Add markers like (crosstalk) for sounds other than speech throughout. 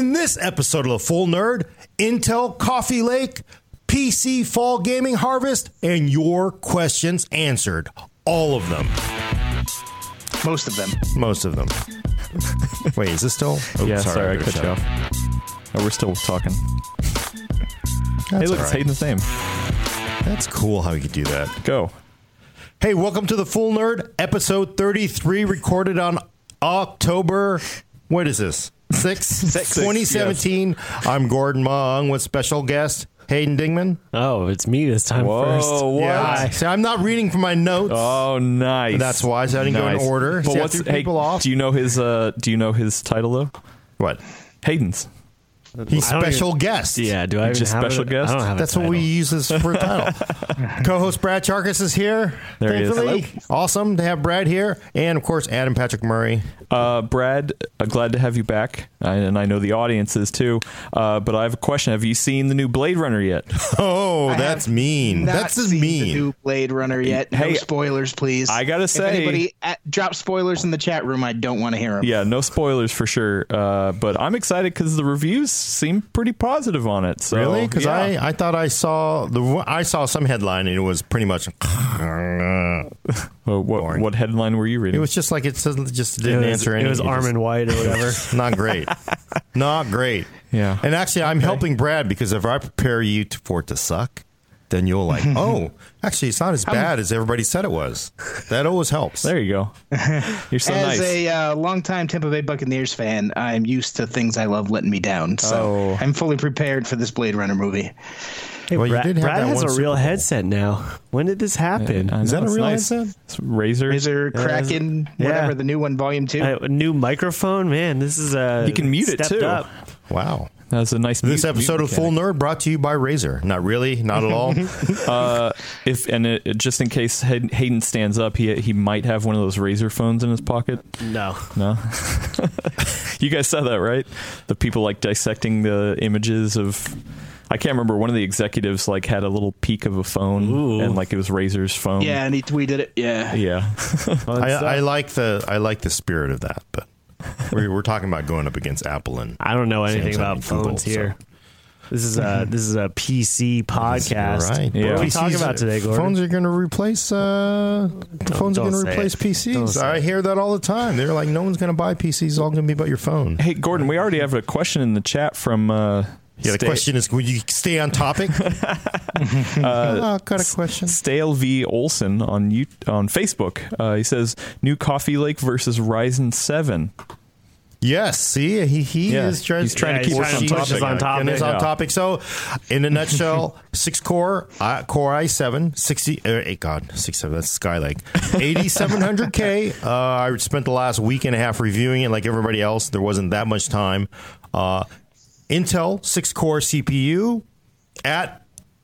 In this episode of The Full Nerd, Intel Coffee Lake, PC Fall Gaming Harvest, and your questions answered. All of them. Most of them. Most of them. (laughs) Wait, is this still? Oh, yeah, sorry, I cut you off. Oh, we're still talking. That's hey, look, all it's right. Hayden's name. That's cool how you could do that. Go. Hey, welcome to the Full Nerd, episode 33, recorded on October, what is this? 6, Six, 2017. I'm Gordon Mah Ung with special guest Hayden Dingman. Oh, it's me this time Whoa, first. what? Yeah. See, I'm not reading from my notes. Oh, nice. That's why I didn't go in order. But See, I what's threw hey? people off. Do you know his? Uh, do you know his title though? What? Hayden's. He's I don't special guest. Yeah, do I even Just have special a, guest? I don't have That's a what we use this for a title. (laughs) Co-host Brad Chacos is here. There he is. thankfully. Awesome to have Brad here, and of course Adam Patrick Murray. Uh, Brad, uh, glad to have you back, I- and I know the audience is too. Uh, but I have a question: Have you seen the new Blade Runner yet? (laughs) Oh, I that's have mean. Not That's just seen mean. The new Blade Runner yet? Hey, no spoilers, please. I gotta if say- anybody uh, drop spoilers in the chat room, I don't want to hear them. yeah, no spoilers for sure. Uh, but I'm excited because the reviews seem pretty positive on it. So, really? Because yeah. I, I thought I saw the I saw some headline and it was pretty much. (laughs) Uh, what, what headline were you reading? It was just like it says just didn't was, answer any. it was just- Armond White or whatever. (laughs) Not great. (laughs) Not great. Yeah. And actually, I'm helping Brad because if I prepare you to, for it to suck, then you'll like, oh, actually, it's not as bad as everybody said it was. That always helps. there you go. (laughs) You're so As nice. a uh, longtime Tampa Bay Buccaneers fan, I'm used to things I love letting me down. So Oh. I'm fully prepared for this Blade Runner movie. Hey, Well, you Brad, did have Brad that has one a Super real Bowl. headset now. When did this happen? I Is that a real nice. headset? It's Razer. Razer, Kraken, yeah. whatever the new one, Volume Two. A new microphone, man. This is a You can mute it, stepped too. Up. Wow. That's a nice. This mute- episode mute of Full. Nerd brought to you by Razer. Not really, not at all. (laughs) Uh, if and it, just in case Hay- Hayden stands up, he he might have one of those Razer phones in his pocket. No. No, (laughs) you guys saw that right? The people like dissecting the images of. I can't remember. One of the executives like had a little peek of a phone, Ooh. and like it was Razer's phone. yeah, and he tweeted it. Yeah. yeah. (laughs) I, I like the I like the spirit of that, but (laughs) we're, we're talking about going up against Apple and I don't know anything Samsung about and Google, phones here. so- This is a (laughs) this is a PC podcast. Right. Yeah. What are we PCs talking about today, Gordon? Phones are going to replace. Uh, phones are don't going to replace it. PCs. I hear that all the time. They're like, no one's going to buy PCs. It's all going to be about your phone. hey, Gordon, we already have a question in the chat from. Uh, Yeah. The Sta- question is, will you stay on topic? (laughs) uh, got a question. Stale V Olson on you on Facebook. Uh, he says new Coffee Lake versus Ryzen Seven. Yes. See, he he Yeah, is trying, he's trying to keep or us on topic. on topic. And is on topic. So, in a nutshell, (laughs) six core uh, Core i7, 60. Uh, eight, God, six seven. That's Skylake. 8700K. Uh, I spent the last week and a half reviewing it, like everybody else. There wasn't that much time. Uh, Intel six core CPU at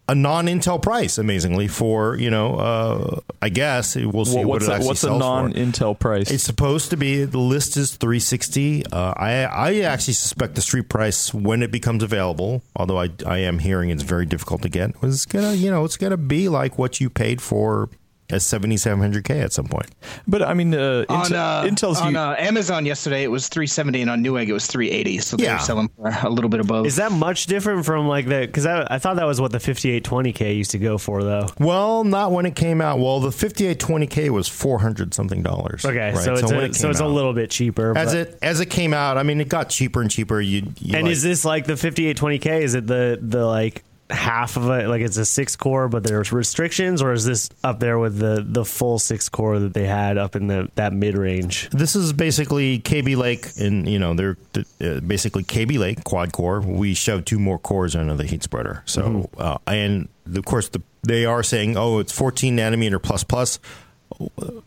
a non-Intel price, amazingly for you know, uh, I guess we'll see What- what, it a, actually what's a sells for. non-Intel price? It's supposed to be the list is 360. Uh, I I actually suspect the street price when it becomes available, although I I am hearing it's very difficult to get. Was gonna you know it's gonna be like what you paid for a 7700K at some point. but I mean, uh, On, uh, Intel's on u- uh, Amazon yesterday, it was 370, and on Newegg, it was 380. So they're selling for a little bit above. Is that much different from like the? Because I, I thought that was what the 5820K used to go for, though. Well, not when it came out. Well, the 5820K was 400 something dollars. Okay, right? so it's when a, it so came it's a little bit cheaper. as but- it as it came out. I mean, it got cheaper and cheaper. You, you and like- is this like the 5820K? Is it the the like half of it? Like it's a six core, but there's restrictions, or is this up there with the the full six core that they had up in the that mid range? This is basically Kaby Lake, and you know they're uh, basically Kaby Lake quad core. We shoved two more cores under the heat spreader. So, uh, and of course, the, they are saying, "Oh, it's 14 nanometer plus plus."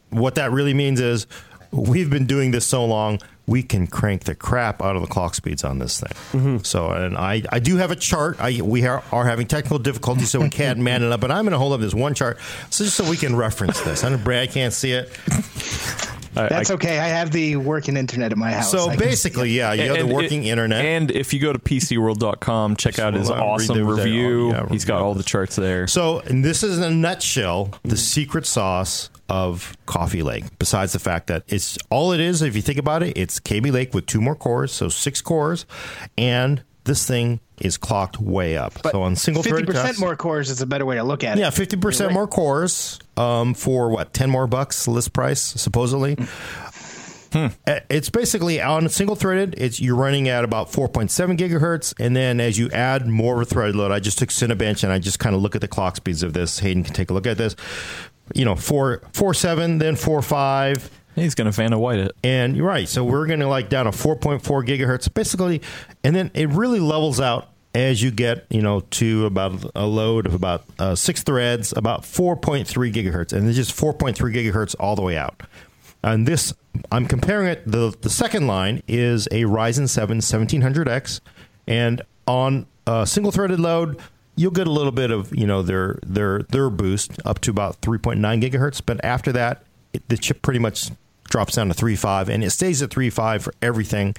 What that really means is we've been doing this so long, we can crank the crap out of the clock speeds on this thing. Mm-hmm. So, and I, I do have a chart. I we are, are having technical difficulties, so we can't (laughs) man it up. But I'm going to hold up this one chart, so just so we can reference this. I know Brad can't see it. That's I- okay. I have the working internet at my house. So I can- basically, yeah, you have And the it- working internet. And if you go to PCWorld.com, check out his Well, I'll awesome the- review. yeah, He's got all the charts there. So, and this is in a nutshell the secret sauce of Coffee Lake. Besides the fact that it's all it is, if you think about it, it's Kaby Lake with two more cores, so six cores, and this thing is clocked way up. but so on single fifty thread percent tests- more cores is a better way to look at it. Yeah, fifty percent right. more cores um, for what ten more bucks list price supposedly. Uh, It's basically on single threaded. It's you're running at about 4.7 gigahertz, and then as you add more of a thread load, I just took Cinebench and I just kind of look at the clock speeds of this. Hayden can take a look at this. You know, four four seven, then four five. He's going to Vanna White it. And you're right. So we're going to like down to 4.4 gigahertz, basically, and then it really levels out as you get, you know, to about a load of about uh, six threads, about 4.3 gigahertz, and it's just 4.3 gigahertz all the way out. And this, I'm comparing it. The the second line is a Ryzen 7 1700X, and on a single threaded load, you'll get a little bit of you know their their their boost up to about 3.9 gigahertz. But after that, it, the chip pretty much drops down to 3.5, and it stays at 3.5 for everything.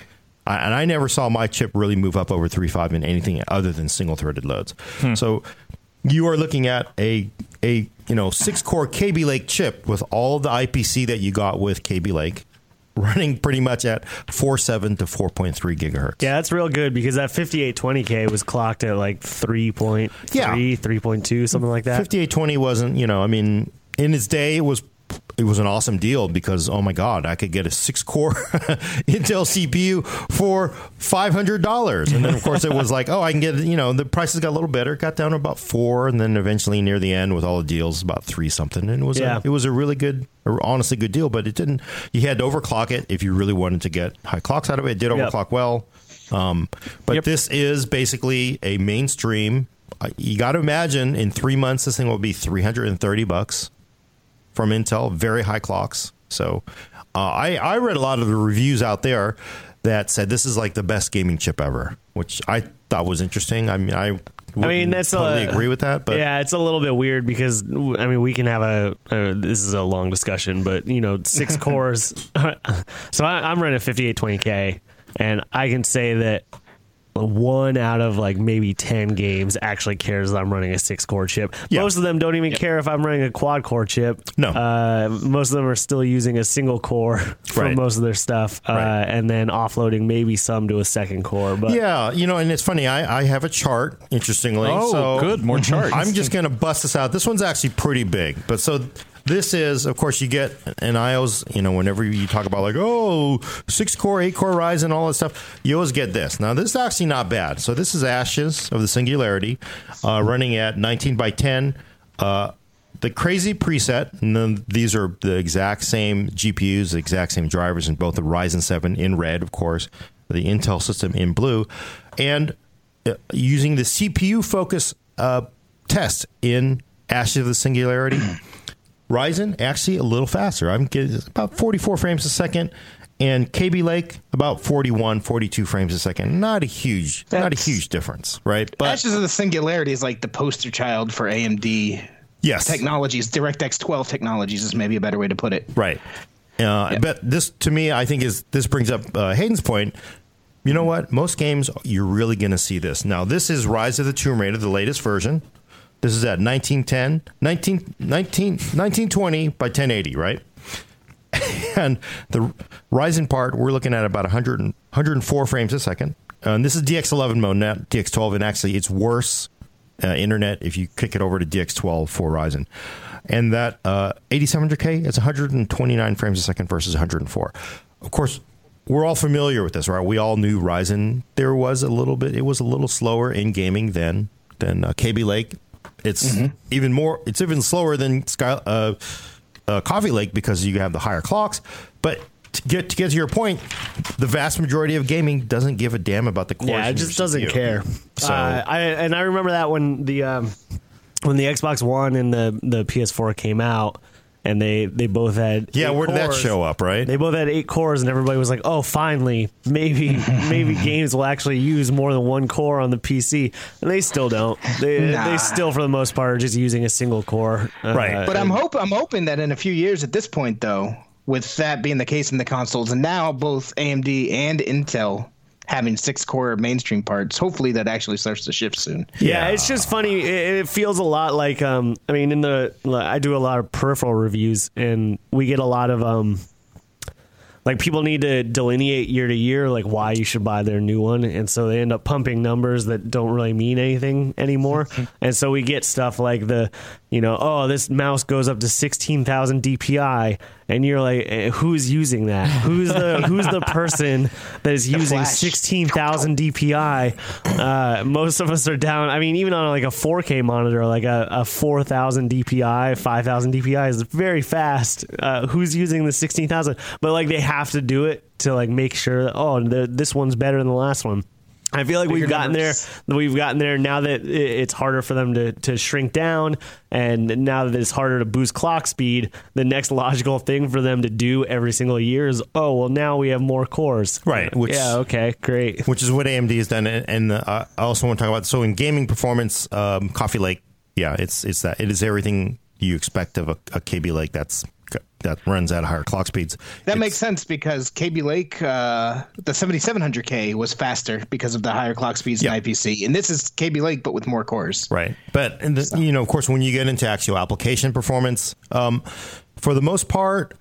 I, and I never saw my chip really move up over 3.5 in anything other than single threaded loads. Hmm. So you are looking at a a you know six core Kaby Lake chip with all the IPC that you got with Kaby Lake, running pretty much at 4.7 to 4.3 gigahertz. Yeah, that's real good because that 5820K was clocked at like 3.3, Yeah. 3.2, something like that. 5820 wasn't, you know, I mean, in its day, it was it was an awesome deal because oh my god, I could get a six core (laughs) Intel CPU for five hundred dollars, and then of course it was like oh I can get you know the prices got a little better, got down to about four, and then eventually near the end with all the deals about three something, and it was Yeah. a, it was a really good, honestly good deal, but it didn't. You had to overclock it if you really wanted to get high clocks out of it. It did Yep. overclock well, um, but Yep. this is basically a mainstream. uh, You got to imagine in three months this thing will be three hundred and thirty bucks from Intel, very high clocks. So uh, I, I read a lot of the reviews out there that said this is like the best gaming chip ever, which I thought was interesting. I mean, I, I mean, that's totally a, agree with that, but yeah, it's a little bit weird because I mean, we can have a uh, this is a long discussion, but you know, six (laughs) cores. (laughs) so I, I'm running a 5820K, and I can say that one out of like maybe 10 games actually cares that I'm running a six core chip. Yeah. Most of them don't even care if I'm running a quad core chip. No. Uh, most of them are still using a single core (laughs) for Right. most of their stuff, uh, Right. and then offloading maybe some to a second core. But Yeah, you know, and it's funny. I, I have a chart. Interestingly, Oh, so good. More (laughs) charts. I'm just going to bust this out. This one's actually pretty big, but so this is, of course, you get an iOS. You know, whenever you talk about like, oh, six core, eight core Ryzen, all that stuff, you always get this. Now, this is actually not bad. So this is Ashes of the Singularity, uh, running at 19 by 10. Uh, the crazy preset, and then these are the exact same GPUs, the exact same drivers in both the Ryzen 7 in red, of course, the Intel system in blue, and uh, using the CPU focus uh, test in Ashes of the Singularity. Ryzen actually a little faster. I'm getting about 44 frames a second, and Kaby Lake about 41, 42 frames a second. Not a huge, not a huge difference, right? But Ashes of the Singularity is like the poster child for AMD yes, technologies. DirectX 12 technologies is maybe a better way to put it. Right. Uh, But this, to me, I think is this brings up uh, Hayden's point. You know what? Most games, you're really going to see this. Now, this is Rise of the Tomb Raider, the latest version. This is at 1910, 19, 19, 1920 by 1080, right? (laughs) and the Ryzen part, we're looking at about 100 and, 104 frames a second. Uh, and this is DX11 mode, not DX12. And actually, it's worse uh, internet if you kick it over to DX12 for Ryzen. And that uh, 8700K is 129 frames a second versus 104. Of course, we're all familiar with this, right? We all knew Ryzen. There was a little bit, it was a little slower in gaming than than uh, Kaby Lake. It's even more, it's even slower than Sky, uh, uh, Coffee Lake because you have the higher clocks. But to get to get to your point, the vast majority of gaming doesn't give a damn about the cores. Yeah, it just doesn't CPU. care. So- uh, I and I remember that when the um, when the Xbox One and the the PS4 came out, and they they both had Yeah, eight where did that cores. show up, right? They both had eight cores, and everybody was like, "Oh, finally, maybe (laughs) maybe games will actually use more than one core on the PC." And they still don't. They Nah. they still, for the most part, are just using a single core. Uh, Right. But I'm hope I'm hoping that in a few years at this point though, with that being the case in the consoles, and now both AMD and Intel having six core mainstream parts, hopefully that actually starts to shift soon. Yeah, it's just funny. It, it feels a lot like um. I mean, in the I do a lot of peripheral reviews, and we get a lot of um. Like people need to delineate year to year, like why you should buy their new one, and so they end up pumping numbers that don't really mean anything anymore. (laughs) and so we get stuff like the, you know, oh, this mouse goes up to sixteen thousand DPI, and you're like, eh, who's using that? Who's the who's the person that is using flash. sixteen thousand DPI? Uh, most of us are down. I mean, even on like a 4K monitor, like a, a four thousand DPI, five thousand DPI is very fast. Uh, who's using the sixteen thousand? But like they have to do it to like make sure that oh, the, this one's better than the last one. I feel like we've gotten numbers. there. We've gotten there now that it's harder for them to, to shrink down, and now that it's harder to boost clock speed. The next logical thing for them to do every single year is, oh well, now we have more cores. Right, which- yeah, okay, great. which is what AMD has done. And, and uh, I also want to talk about so in gaming performance, um, Coffee Lake, yeah, it's it's that it is everything you expect of a, a Kaby Lake that's that runs at higher clock speeds. That It's- makes sense because Kaby Lake, uh, the 7700K was faster because of the higher clock speeds Yeah. in IPC, and this is Kaby Lake but with more cores. Right. But, and the, you know, of course, when you get into actual application performance, um, for the most part,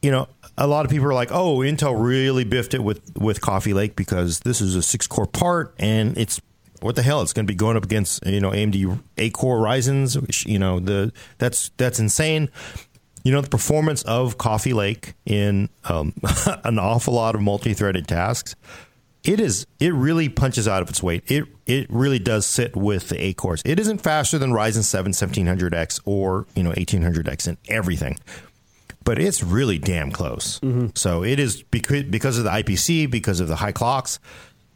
you know, a lot of people are like, oh, Intel really biffed it with, with Coffee Lake because this is a six core part and it's, what the hell? It's going to be going up against, you know, AMD eight core Ryzen's, which, you know, the, that's, that's insane. You know, the performance of Coffee Lake in um, (laughs) an awful lot of multi threaded tasks it is it really punches out of its weight. It it really does sit with the eight cores. It isn't faster than Ryzen 7 1700X or you know 1800X in everything, but it's really damn close. So it is because because of the IPC, because of the high clocks,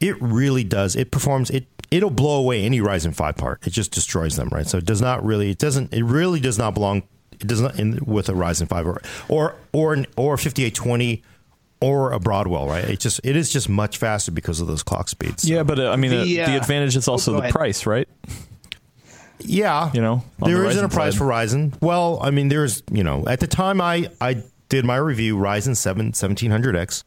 it really does. It performs it. It'll blow away any Ryzen 5 part. It just destroys them, right? So it does not really. It doesn't. It really does not belong. It does not in with a Ryzen 5 or or or an, or 5820 or a Broadwell, right? It just it is just much faster because of those clock speeds. Yeah, but uh, I mean, the, The, the uh, advantage is also oh, the ahed. price, right? yeah. You know, on there the isn't a price side. for Ryzen. Well, I mean, there's you know at the time I I did my review, Ryzen 7 1700X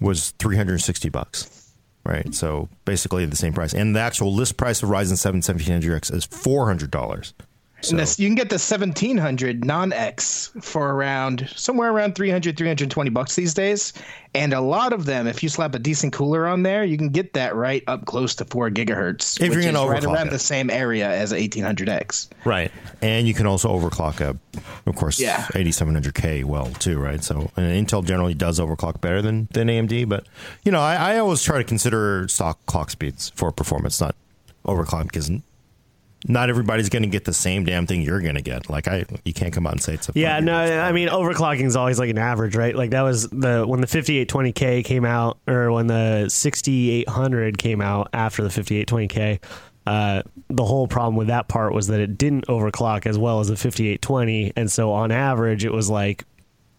was 360 bucks, right? So basically the same price, and the actual list price of Ryzen 7 1700X is 400 dollars. So, And this, you can get the 1700 non-X for around somewhere around 300 320 bucks these days. And a lot of them, if you slap a decent cooler on there, you can get that right up close to 4 gigahertz, If which you're is right around it. the same area as 1800X. right, and you can also overclock a, of course, Yeah. 8700K well too, right? So and Intel generally does overclock better than than AMD, but you know I, I always try to consider stock clock speeds for performance, not overclock because not everybody's going to get the same damn thing you're going to get. Like I, you can't come out and say it's a Yeah, no, I mean overclocking is always like an average, right? Like that was the when the 5820K came out, or when the 6800 came out after the 5820K. Uh, the whole problem with that part was that it didn't overclock as well as the 5820, and so on average, it was like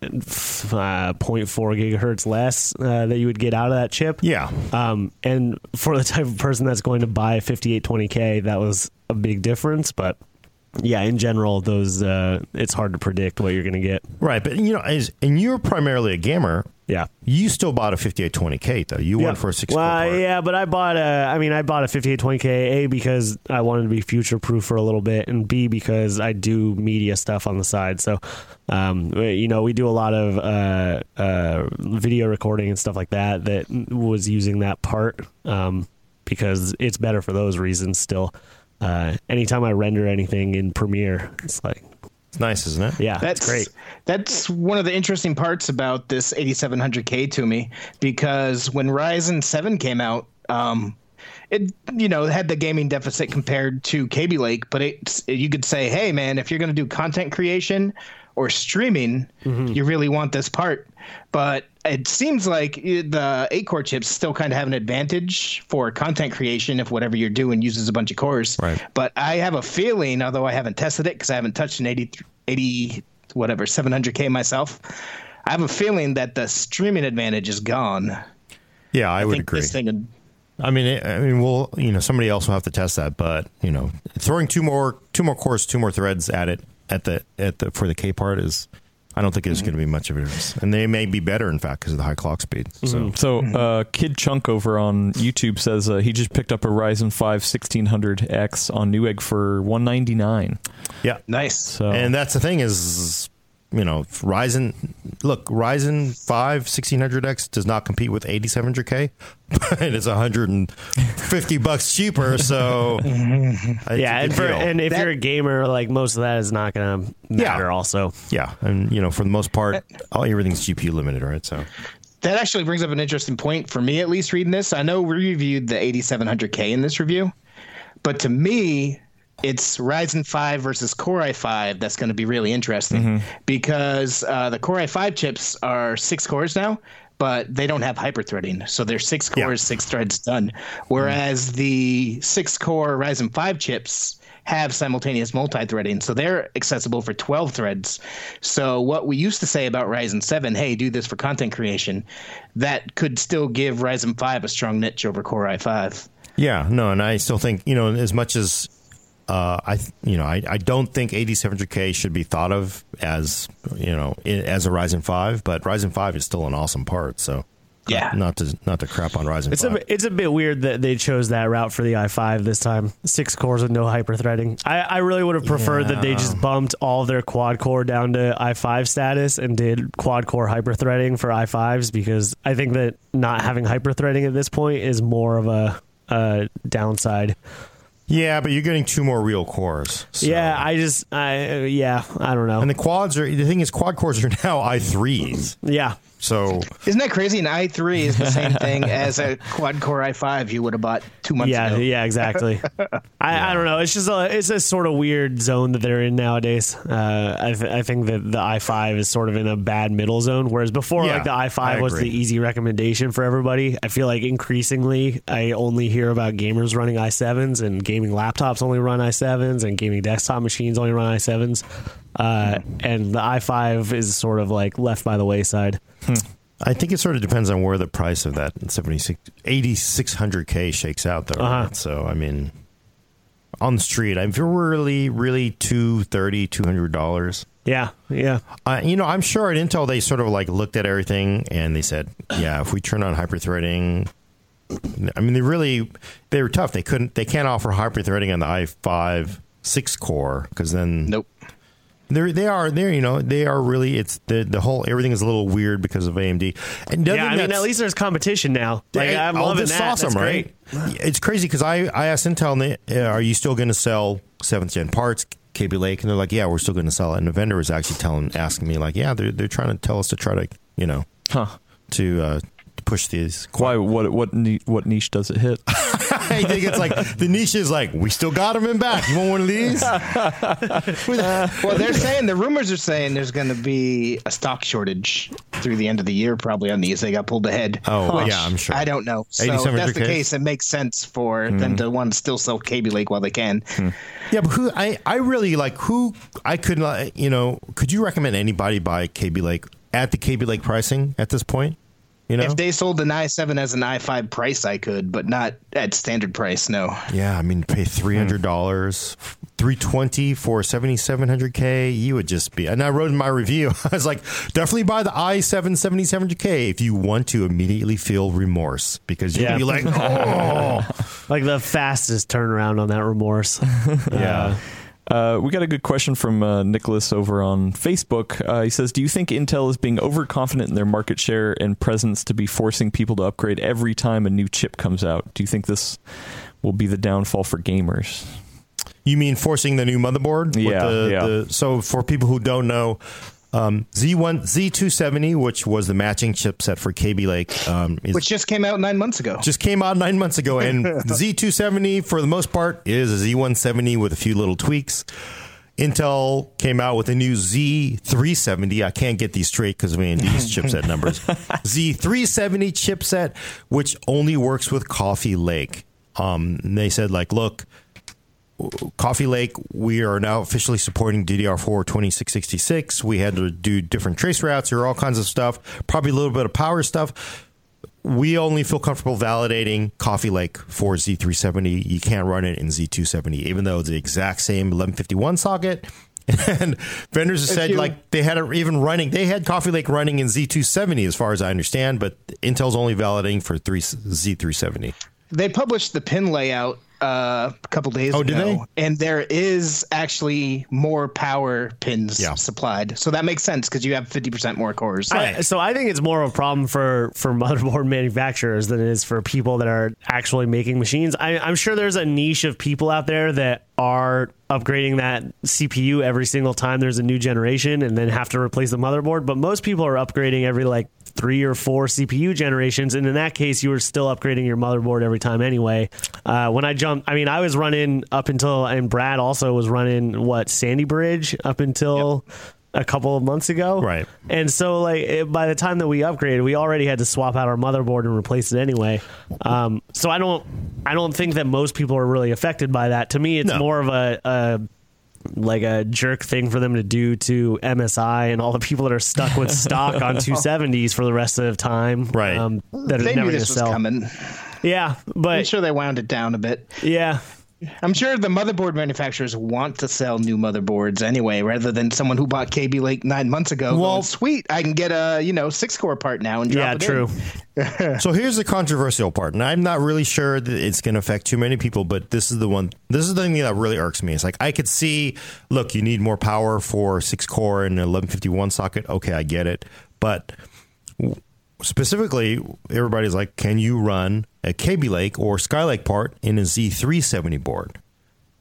uh, 0.4 gigahertz less uh, that you would get out of that chip. Yeah. Um, and for the type of person that's going to buy a 5820K, that was a big difference. But yeah, in general, those uh, it's hard to predict what you're going to get. Right, but you know, as and you're primarily a gamer. Yeah. You still bought a 5820K though. You went for a six. Well, yeah, but I bought a. I mean, I bought a 5820K A because I wanted to be future proof for a little bit, and B because I do media stuff on the side. So, um, you know, we do a lot of uh, uh, video recording and stuff like that. That was using that part um, because it's better for those reasons. Still, uh, anytime I render anything in Premiere, it's like, It's nice, isn't it? yeah, That's it's great. That's one of the interesting parts about this 8700K to me because when Ryzen 7 came out, um, it you know had the gaming deficit compared to Kaby Lake, but it's you could say, hey man, if you're going to do content creation or streaming, mm-hmm. you really want this part. But it seems like the eight core chips still kind of have an advantage for content creation if whatever you're doing uses a bunch of cores. Right. But I have a feeling, although I haven't tested it because I haven't touched an 80, 80 whatever 700K myself, I have a feeling that the streaming advantage is gone. Yeah, I, I would agree. this thing would I mean, I mean, well, you know, somebody else will have to test that, but you know, throwing two more, two more cores, two more threads at it at the at the for the K part is, I don't think it's going to be much of a difference, and they may be better, in fact, because of the high clock speed. So So, uh, Kid Chunk over on YouTube says uh, he just picked up a Ryzen 5 1600X on Newegg for 199. yeah, Nice. So, and that's the thing is, you know, Ryzen. Look, Ryzen 5 1600X does not compete with 8700K, but (laughs) it's 150 bucks cheaper. So (laughs) yeah, and, for, and if That- you're a gamer, like most of that is not going to Yeah. matter. Also, yeah, and you know, for the most part, all everything's GPU limited, right? So That actually brings up an interesting point for me, at least reading this. I know we reviewed the 8700K in this review, but to me, it's Ryzen 5 versus Core i5 that's going to be really interesting because uh, the Core i5 chips are six cores now, but they don't have hyperthreading. So they're six Yeah. cores, six threads done. Whereas the six core Ryzen 5 chips have simultaneous multi-threading, so they're accessible for 12 threads. So what we used to say about Ryzen 7, hey, do this for content creation, that could still give Ryzen 5 a strong niche over Core i5. Yeah, no, and I still think you know as much as uh, I you know I, I don't think 8700K should be thought of as you know as a Ryzen five, but Ryzen five is still an awesome part. So Yeah. not to not to crap on Ryzen it's five. a it's a bit weird that they chose that route for the i5 this time. Six cores with no hyperthreading. I, I really would have preferred that they just bumped all their quad core down to i5 status and did quad core hyperthreading for i5s because I think that not having hyperthreading at this point is more of a, a downside. Yeah, but you're getting two more real cores. so- Yeah, I just I yeah I don't know. and the quads are the thing is quad cores are (laughs) now i threes. yeah, So Isn't that crazy? An i3 is the same (laughs) thing as a quad core i5 you would have bought two months yeah, ago. yeah, exactly. (laughs) I, I don't know. It's just a it's a sort of weird zone that they're in nowadays. Uh, I th- I think that the i5 is sort of in a bad middle zone, whereas before Yeah, like the I i5 was the easy recommendation for everybody. I feel like increasingly I only hear about gamers running i7s and gaming laptops only run i7s and gaming desktop machines only run i7s. Uh, and the i5 is sort of like left by the wayside. I think it sort of depends on where the price of that 76 8600K shakes out, though. Uh-huh. Right? So, I mean, on the street, I'm really, really $230, $200, Yeah, yeah. uh, you know, I'm sure at Intel they sort of like looked at everything and they said, yeah, if we turn on hyperthreading, I mean, they really, they were tough. They couldn't, they can't offer hyperthreading on the i5 six core because then Nope. They're they are they're you know they are really it's the the whole everything is a little weird because of AMD. And Yeah, I mean, at least there's competition now. Like, Hey, I'm oh, loving this that. awesome, That's right? great. It's crazy because I I asked Intel, and they, uh, are you still going to sell seventh gen parts? Kaby Lake, and they're like, yeah, we're still going to sell it. And the vendor was actually telling, asking me, like, yeah, they're they're trying to tell us to try to, you know, huh. to uh, push these. Why? What? What? What niche does it hit? (laughs) I think it's like the niche is like, we still got them in back. You want one of these? (laughs) Well, they're saying the rumors are saying there's going to be a stock shortage through the end of the year, probably on these. They got pulled ahead. Oh, yeah, I'm sure. I don't know. So if that's the case? It makes sense for hmm. them to want to still sell Kaby Lake while they can. Hmm. Yeah, but who I, I really like who I could not you know could you recommend anybody buy Kaby Lake at the Kaby Lake pricing at this point? You know, If they sold an i7 as an i5 price, I could, but not at standard price. No. yeah, I mean pay three hundred dollars, three twenty for seventy seven hundred k. You would just be. And I wrote in my review, (laughs) I was like, definitely buy the i7 seventy seven hundred k if you want to immediately feel remorse because you'll Yeah. be like, oh, (laughs) Like the fastest turnaround on that remorse. (laughs) yeah. Uh, we got a good question from uh, Nicholas over on Facebook. Uh, he says, "Do you think Intel is being overconfident in their market share and presence to be forcing people to upgrade every time a new chip comes out? Do you think this will be the downfall for gamers?" You mean forcing the new motherboard? with Yeah, the- yeah. the- so for people who don't know, um, Z1 Z270, which was the matching chipset for Kaby Lake, um, is, Which just came out nine months ago. just came out nine months ago, and (laughs) the Z270 for the most part is a Z170 with a few little tweaks. Intel came out with a new Z370. I can't get these straight because of AMD's chipset numbers. Z370 chipset, which only works with Coffee Lake. Um, they said, like, look, Coffee Lake, we are now officially supporting DDR4 2666. We had to do different trace routes or all kinds of stuff, probably a little bit of power stuff. We only feel comfortable validating Coffee Lake for Z370. You can't run it in Z270, even though it's the exact same 1151 socket, (laughs) And vendors have said you- like they had it even running. They had Coffee Lake running in Z270 as far as I understand, but Intel's only validating for three Z370. They published the pin layout uh, a couple days Oh, ago, did they? and there is actually more power pins Yeah. supplied. So that makes sense because you have fifty percent more cores. I, so I think it's more of a problem for for (laughs) motherboard manufacturers than it is for people that are actually making machines. I, I'm sure there's a niche of people out there that are upgrading that CPU every single time there's a new generation and then have to replace the motherboard. But most people are upgrading every like three or four CPU generations, and in that case, you were still upgrading your motherboard every time anyway. Uh, when I jumped, I mean, I was running up until, and Brad also was running what Sandy Bridge up until. A couple of months ago, Right. and so, like, it, by the time that we upgraded, we already had to swap out our motherboard and replace it anyway. Um, so I don't, I don't think that most people are really affected by that. To me, it's No. more of a, a like a jerk thing for them to do to MSI and all the people that are stuck with stock on (laughs) 270s for the rest of the time. Right. Um, that are they never knew going to this was sell. coming. Yeah, but I'm sure they wound it down a bit. yeah, I'm sure the motherboard manufacturers want to sell new motherboards anyway, rather than someone who bought Kaby Lake nine months ago. Well- going, sweet, I can get a you know six core part now and drop yeah, it true. in." (laughs) So here's the controversial part, and I'm not really sure that it's going to affect too many people, but this is the one. This is the thing that really irks me. It's like I could see, look, you need more power for six core and an 1151 socket. Okay, I get it, but specifically, everybody's like, can you run a Kaby Lake or Skylake part in a Z370 board?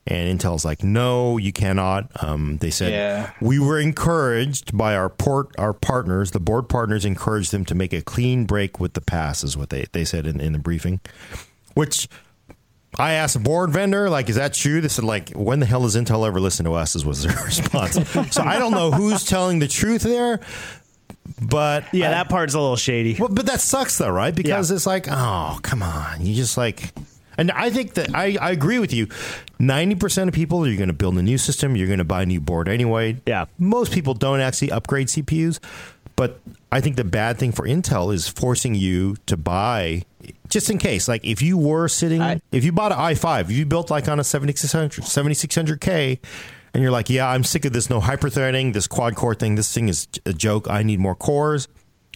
And Intel's like, no, you cannot. Um, they said Yeah. we were encouraged by our port our partners. The board partners encouraged them to make a clean break with the pass, is what they they said in, in the briefing. Which I asked a board vendor, like, is that true? They said, like, when the hell does Intel ever listen to us? Is was their (laughs) response. so I don't know who's telling the truth there, but Yeah, I- that part's a little shady. well, but that sucks though, right? Because Yeah. it's like, oh, come on. You just like and I think that I, I agree with you. Ninety percent of people you're gonna build a new system, you're gonna buy a new board anyway. Yeah. Most people don't actually upgrade CPUs. But I think the bad thing for Intel is forcing you to buy just in case. Like if you were sitting I- if you bought an i5, if you built like on a 7600 7600K and you're like, yeah, I'm sick of this no hyperthreading, this quad core thing. This thing is a joke. I need more cores.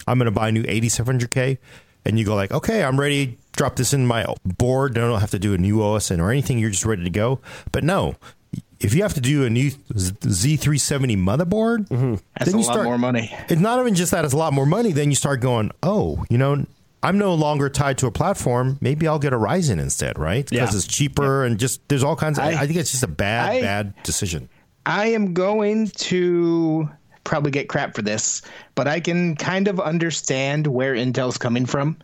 I'm going to buy a new 8700K. And you go like, okay, I'm ready. Drop this in my board. I don't have to do a new OSN or anything. You're just ready to go. But no, if you have to do a new Z- Z370 motherboard, mm-hmm. That's then a you lot start more money. it's not even just that it's a lot more money. Then you start going, oh, you know, I'm no longer tied to a platform. Maybe I'll get a Ryzen instead, right? Because Yeah. it's cheaper and just there's all kinds of. I, I- think it's just a bad, I- bad decision. I am going to probably get crap for this, but I can kind of understand where Intel's coming from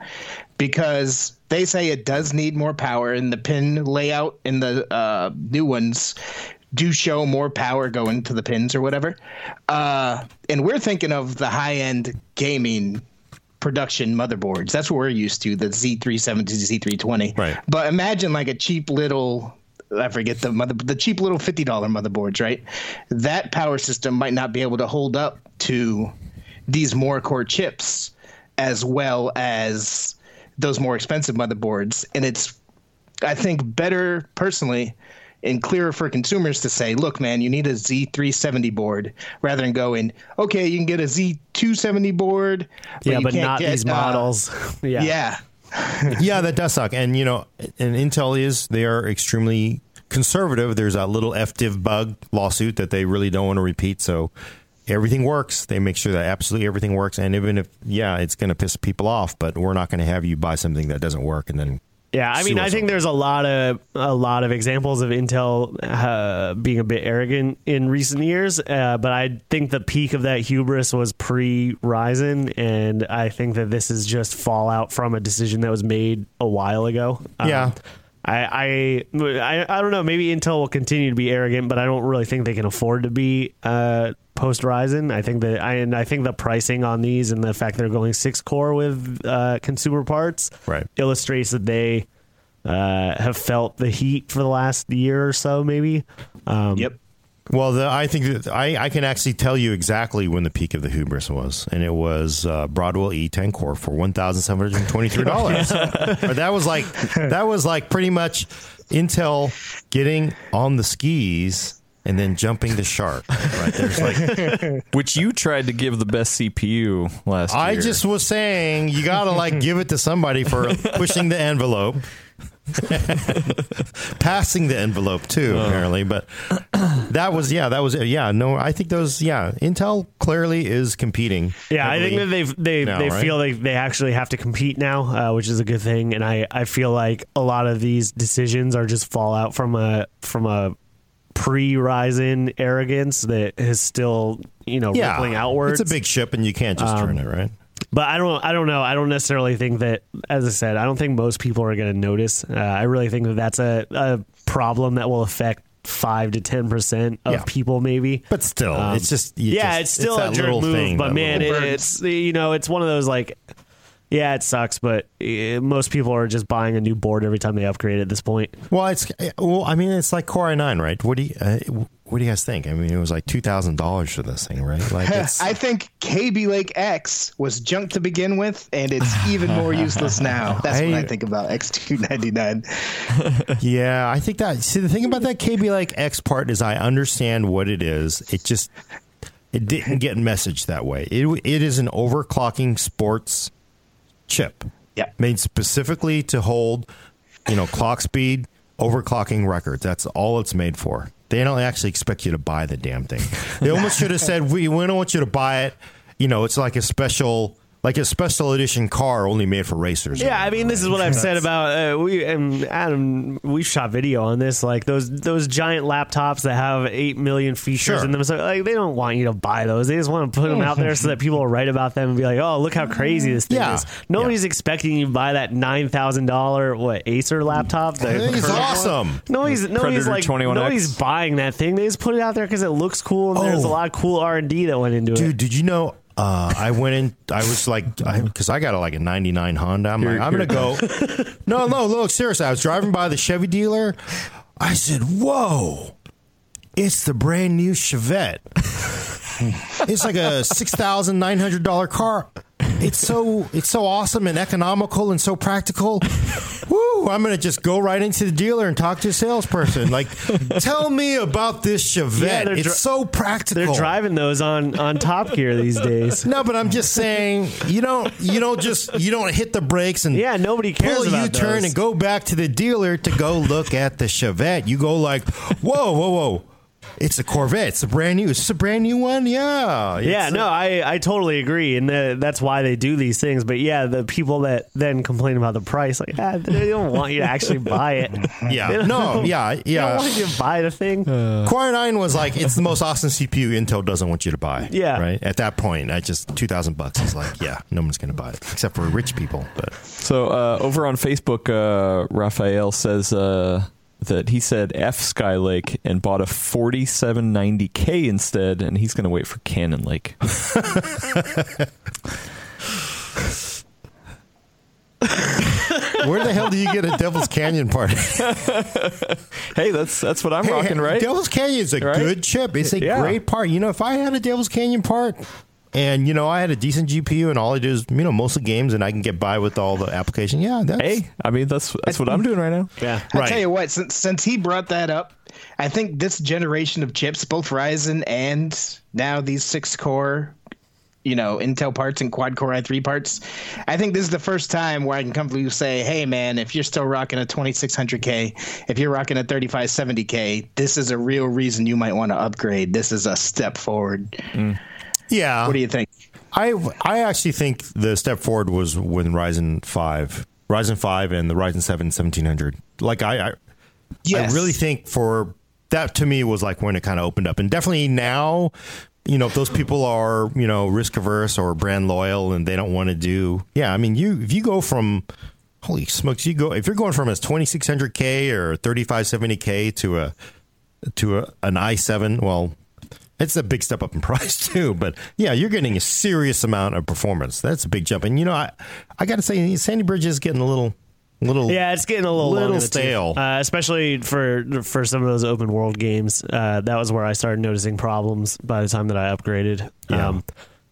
because they say it does need more power, and the pin layout in the uh, new ones do show more power going to the pins or whatever. Uh, and we're thinking of the high end gaming production motherboards. That's what we're used to, the Z370, Z320. Right. But imagine like a cheap little I forget the mother the cheap little fifty dollar motherboards, right? That power system might not be able to hold up to these more core chips as well as those more expensive motherboards. And it's I think better personally and clearer for consumers to say, look, man, you need a Z370 board rather than going, okay, you can get a Z270 board. yeah, you but can't not get, these uh, models. (laughs) yeah. yeah. (laughs) yeah, that does suck. And you know, and Intel is they are extremely conservative. There's a little FDiv bug lawsuit that they really don't want to repeat. So everything works. They make sure that absolutely everything works. And even if yeah, it's going to piss people off, but we're not going to have you buy something that doesn't work and then Yeah, I mean, I think there's a lot of a lot of examples of Intel uh, being a bit arrogant in recent years, uh, but I think the peak of that hubris was pre Ryzen, and I think that this is just fallout from a decision that was made a while ago. Um, Yeah. I, I I I don't know. Maybe Intel will continue to be arrogant, but I don't really think they can afford to be uh, post Ryzen. I think that I and I think the pricing on these and the fact they're going six core with uh, consumer parts Right. illustrates that they uh, have felt the heat for the last year or so, maybe. Um, Yep. Well, the, I think that I, I can actually tell you exactly when the peak of the hubris was, and it was uh, Broadwell E10 core for one thousand seven hundred twenty-three dollars. (laughs) that was like that was like pretty much Intel getting on the skis and then jumping the shark. Right there's like (laughs) Which you tried to give the best CPU last year. I year. just was saying you gotta like give it to somebody for pushing the envelope. (laughs) Passing the envelope too, Oh. apparently. But that was yeah, that was yeah. No, I think those yeah. Intel clearly is competing. Yeah, I think that they've they now, they right? feel like they actually have to compete now, uh, which is a good thing. And I I feel like a lot of these decisions are just fallout from a from a pre Ryzen arrogance that is still you know yeah, rippling outwards. It's a big ship, and you can't just turn it right. But I don't I don't know. I don't necessarily think that as I said, I don't think most people are going to notice. Uh, I really think that that's a, a problem that will affect 5 to 10% of Yeah. people maybe. But still, Um, it's just you yeah, just- it's still that a jerk little move, thing, but man, it, it's you know, it's one of those like, yeah, it sucks, but uh, most people are just buying a new board every time they upgrade at this point. well, it's well, I mean, it's like Core i9, right? What do you uh, what do you guys think? I mean, it was like two thousand dollars for this thing, right? Like it's (laughs) I think Kaby Lake X was junk to begin with, and it's even more useless now. (laughs) That's what I- I think about X299. (laughs) Yeah, I think that. See, the thing about that Kaby Lake X part is I understand what it is. It just it didn't get messaged that way. It it is an overclocking sports chip. Yep. Made specifically to hold, you know, clock speed overclocking records. That's all it's made for. They don't actually expect you to buy the damn thing. They almost (laughs) should have said, "We we don't want you to buy it." You know, it's like a special. Like a special edition car only made for racers. Yeah, I mean, this is what I've said about uh, we and Adam. We shot video on this, like those those giant laptops that have eight million features Sure. in them. So, like, they don't want you to buy those. They just want to put them out there so that people will write about them and be like, "Oh, look how crazy this thing Yeah. is." Nobody's expecting you to buy that nine thousand dollar what Acer laptop. The I think it's current one. awesome. Nobody's nobody's Predator like 21X. nobody's buying that thing. They just put it out there because it looks cool and there's a Oh. lot of cool R and D that went into it. Dude, did you know? Uh, I went in. I was like, because I, got a, like a '99 Honda. I'm like, I'm gonna go. No, no, look, seriously. I was driving by the Chevy dealer. I said, "Whoa, it's the brand new Chevette. it's like a six thousand nine hundred dollar car. It's so it's so awesome and economical and so practical. (laughs) Woo! I'm gonna just go right into the dealer and talk to a salesperson. Like, tell me about this Chevette. Yeah, they're it's dri- so practical. They're driving those on on Top Gear these days. No, but I'm just saying you don't you don't just you don't hit the brakes and Yeah, nobody cares pull a U-turn those. and go back to the dealer to go look at the Chevette. You go like, whoa, whoa, whoa. It's a Corvette. It's a brand new. Is this a brand new one? Yeah. Yeah, no, I, I totally agree, and the, that's why they do these things. But yeah, the people that then complain about the price, like, ah, they don't want you to actually buy it. (laughs) yeah. No. Yeah. (laughs) They don't Yeah. want you to buy the thing. Core 9 was like it's the most awesome CPU Intel doesn't want you to buy. Yeah. Right. At that point, I just two thousand bucks is like yeah, no one's gonna buy it except for rich people. But So uh, over on Facebook, uh, Raphael says uh, that he said F Skylake and bought a 4790K instead, and he's going to wait for Cannon Lake. (laughs) where the hell do you get a Devil's Canyon part? hey, that's that's what I'm rocking, right? Devil's Canyon is a Right? good chip. It's a Yeah. great part. You know, if I had a Devil's Canyon part and, you know, I had a decent GPU and all I do is, you know, mostly games and I can get by with all the application, yeah, that's. Hey, I mean that's that's what I'm doing right now. Yeah. I Right. tell you what, since, since he brought that up, I think this generation of chips, both Ryzen and now these six core, you know, Intel parts and quad core i3 parts, I think this is the first time where I can comfortably say, hey, man, if you're still rocking a 2600K, if you're rocking a 3570K, this is a real reason you might want to upgrade. This is a step forward. Mm. Yeah. What do you think? I, I actually think the step forward was when Ryzen 5, Ryzen 5 and the Ryzen 7 1700. Like, I, I, Yes. I really think for that to me was like when it kind of opened up, and definitely now, you know, if those people are you know risk averse or brand loyal and they don't want to do, yeah, I mean, you if you go from holy smokes, you go if you're going from a 2600k or 3570k to a to a, an i7, well. It's a big step up in (laughs) price too, but yeah, you're getting a serious amount of performance. That's a big jump, and you know, I I got to say, Sandy Bridge is getting a little, little, Yeah, it's getting a little, Little long in the tooth. stale. uh, especially for for some of those open world games. Uh, that was where I started noticing problems by the time that I upgraded. Yeah. Um,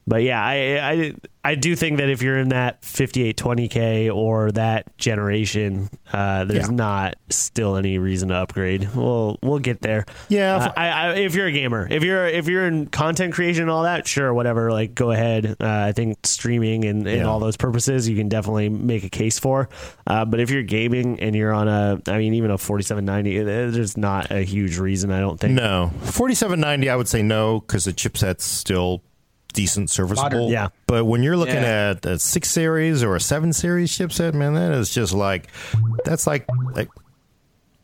but yeah, I, I I do think that if you're in that 5820K or that generation, uh, there's Yeah. not still any reason to upgrade. We'll we'll get there. Yeah, Uh, if- I, I, if you're a gamer, if you're if you're in content creation and all that, sure, whatever. Like, go ahead. Uh, I think streaming and, and Yeah. all those purposes, you can definitely make a case for. Uh, but if you're gaming and you're on a, I mean, even a 4790, uh, there's not a huge reason. I don't think. No, forty-seven ninety. I would say no because the chipset's still decent, serviceable. Modern. Yeah. But when you're looking Yeah. at a six series or a seven series chipset, man, that is just like that's like like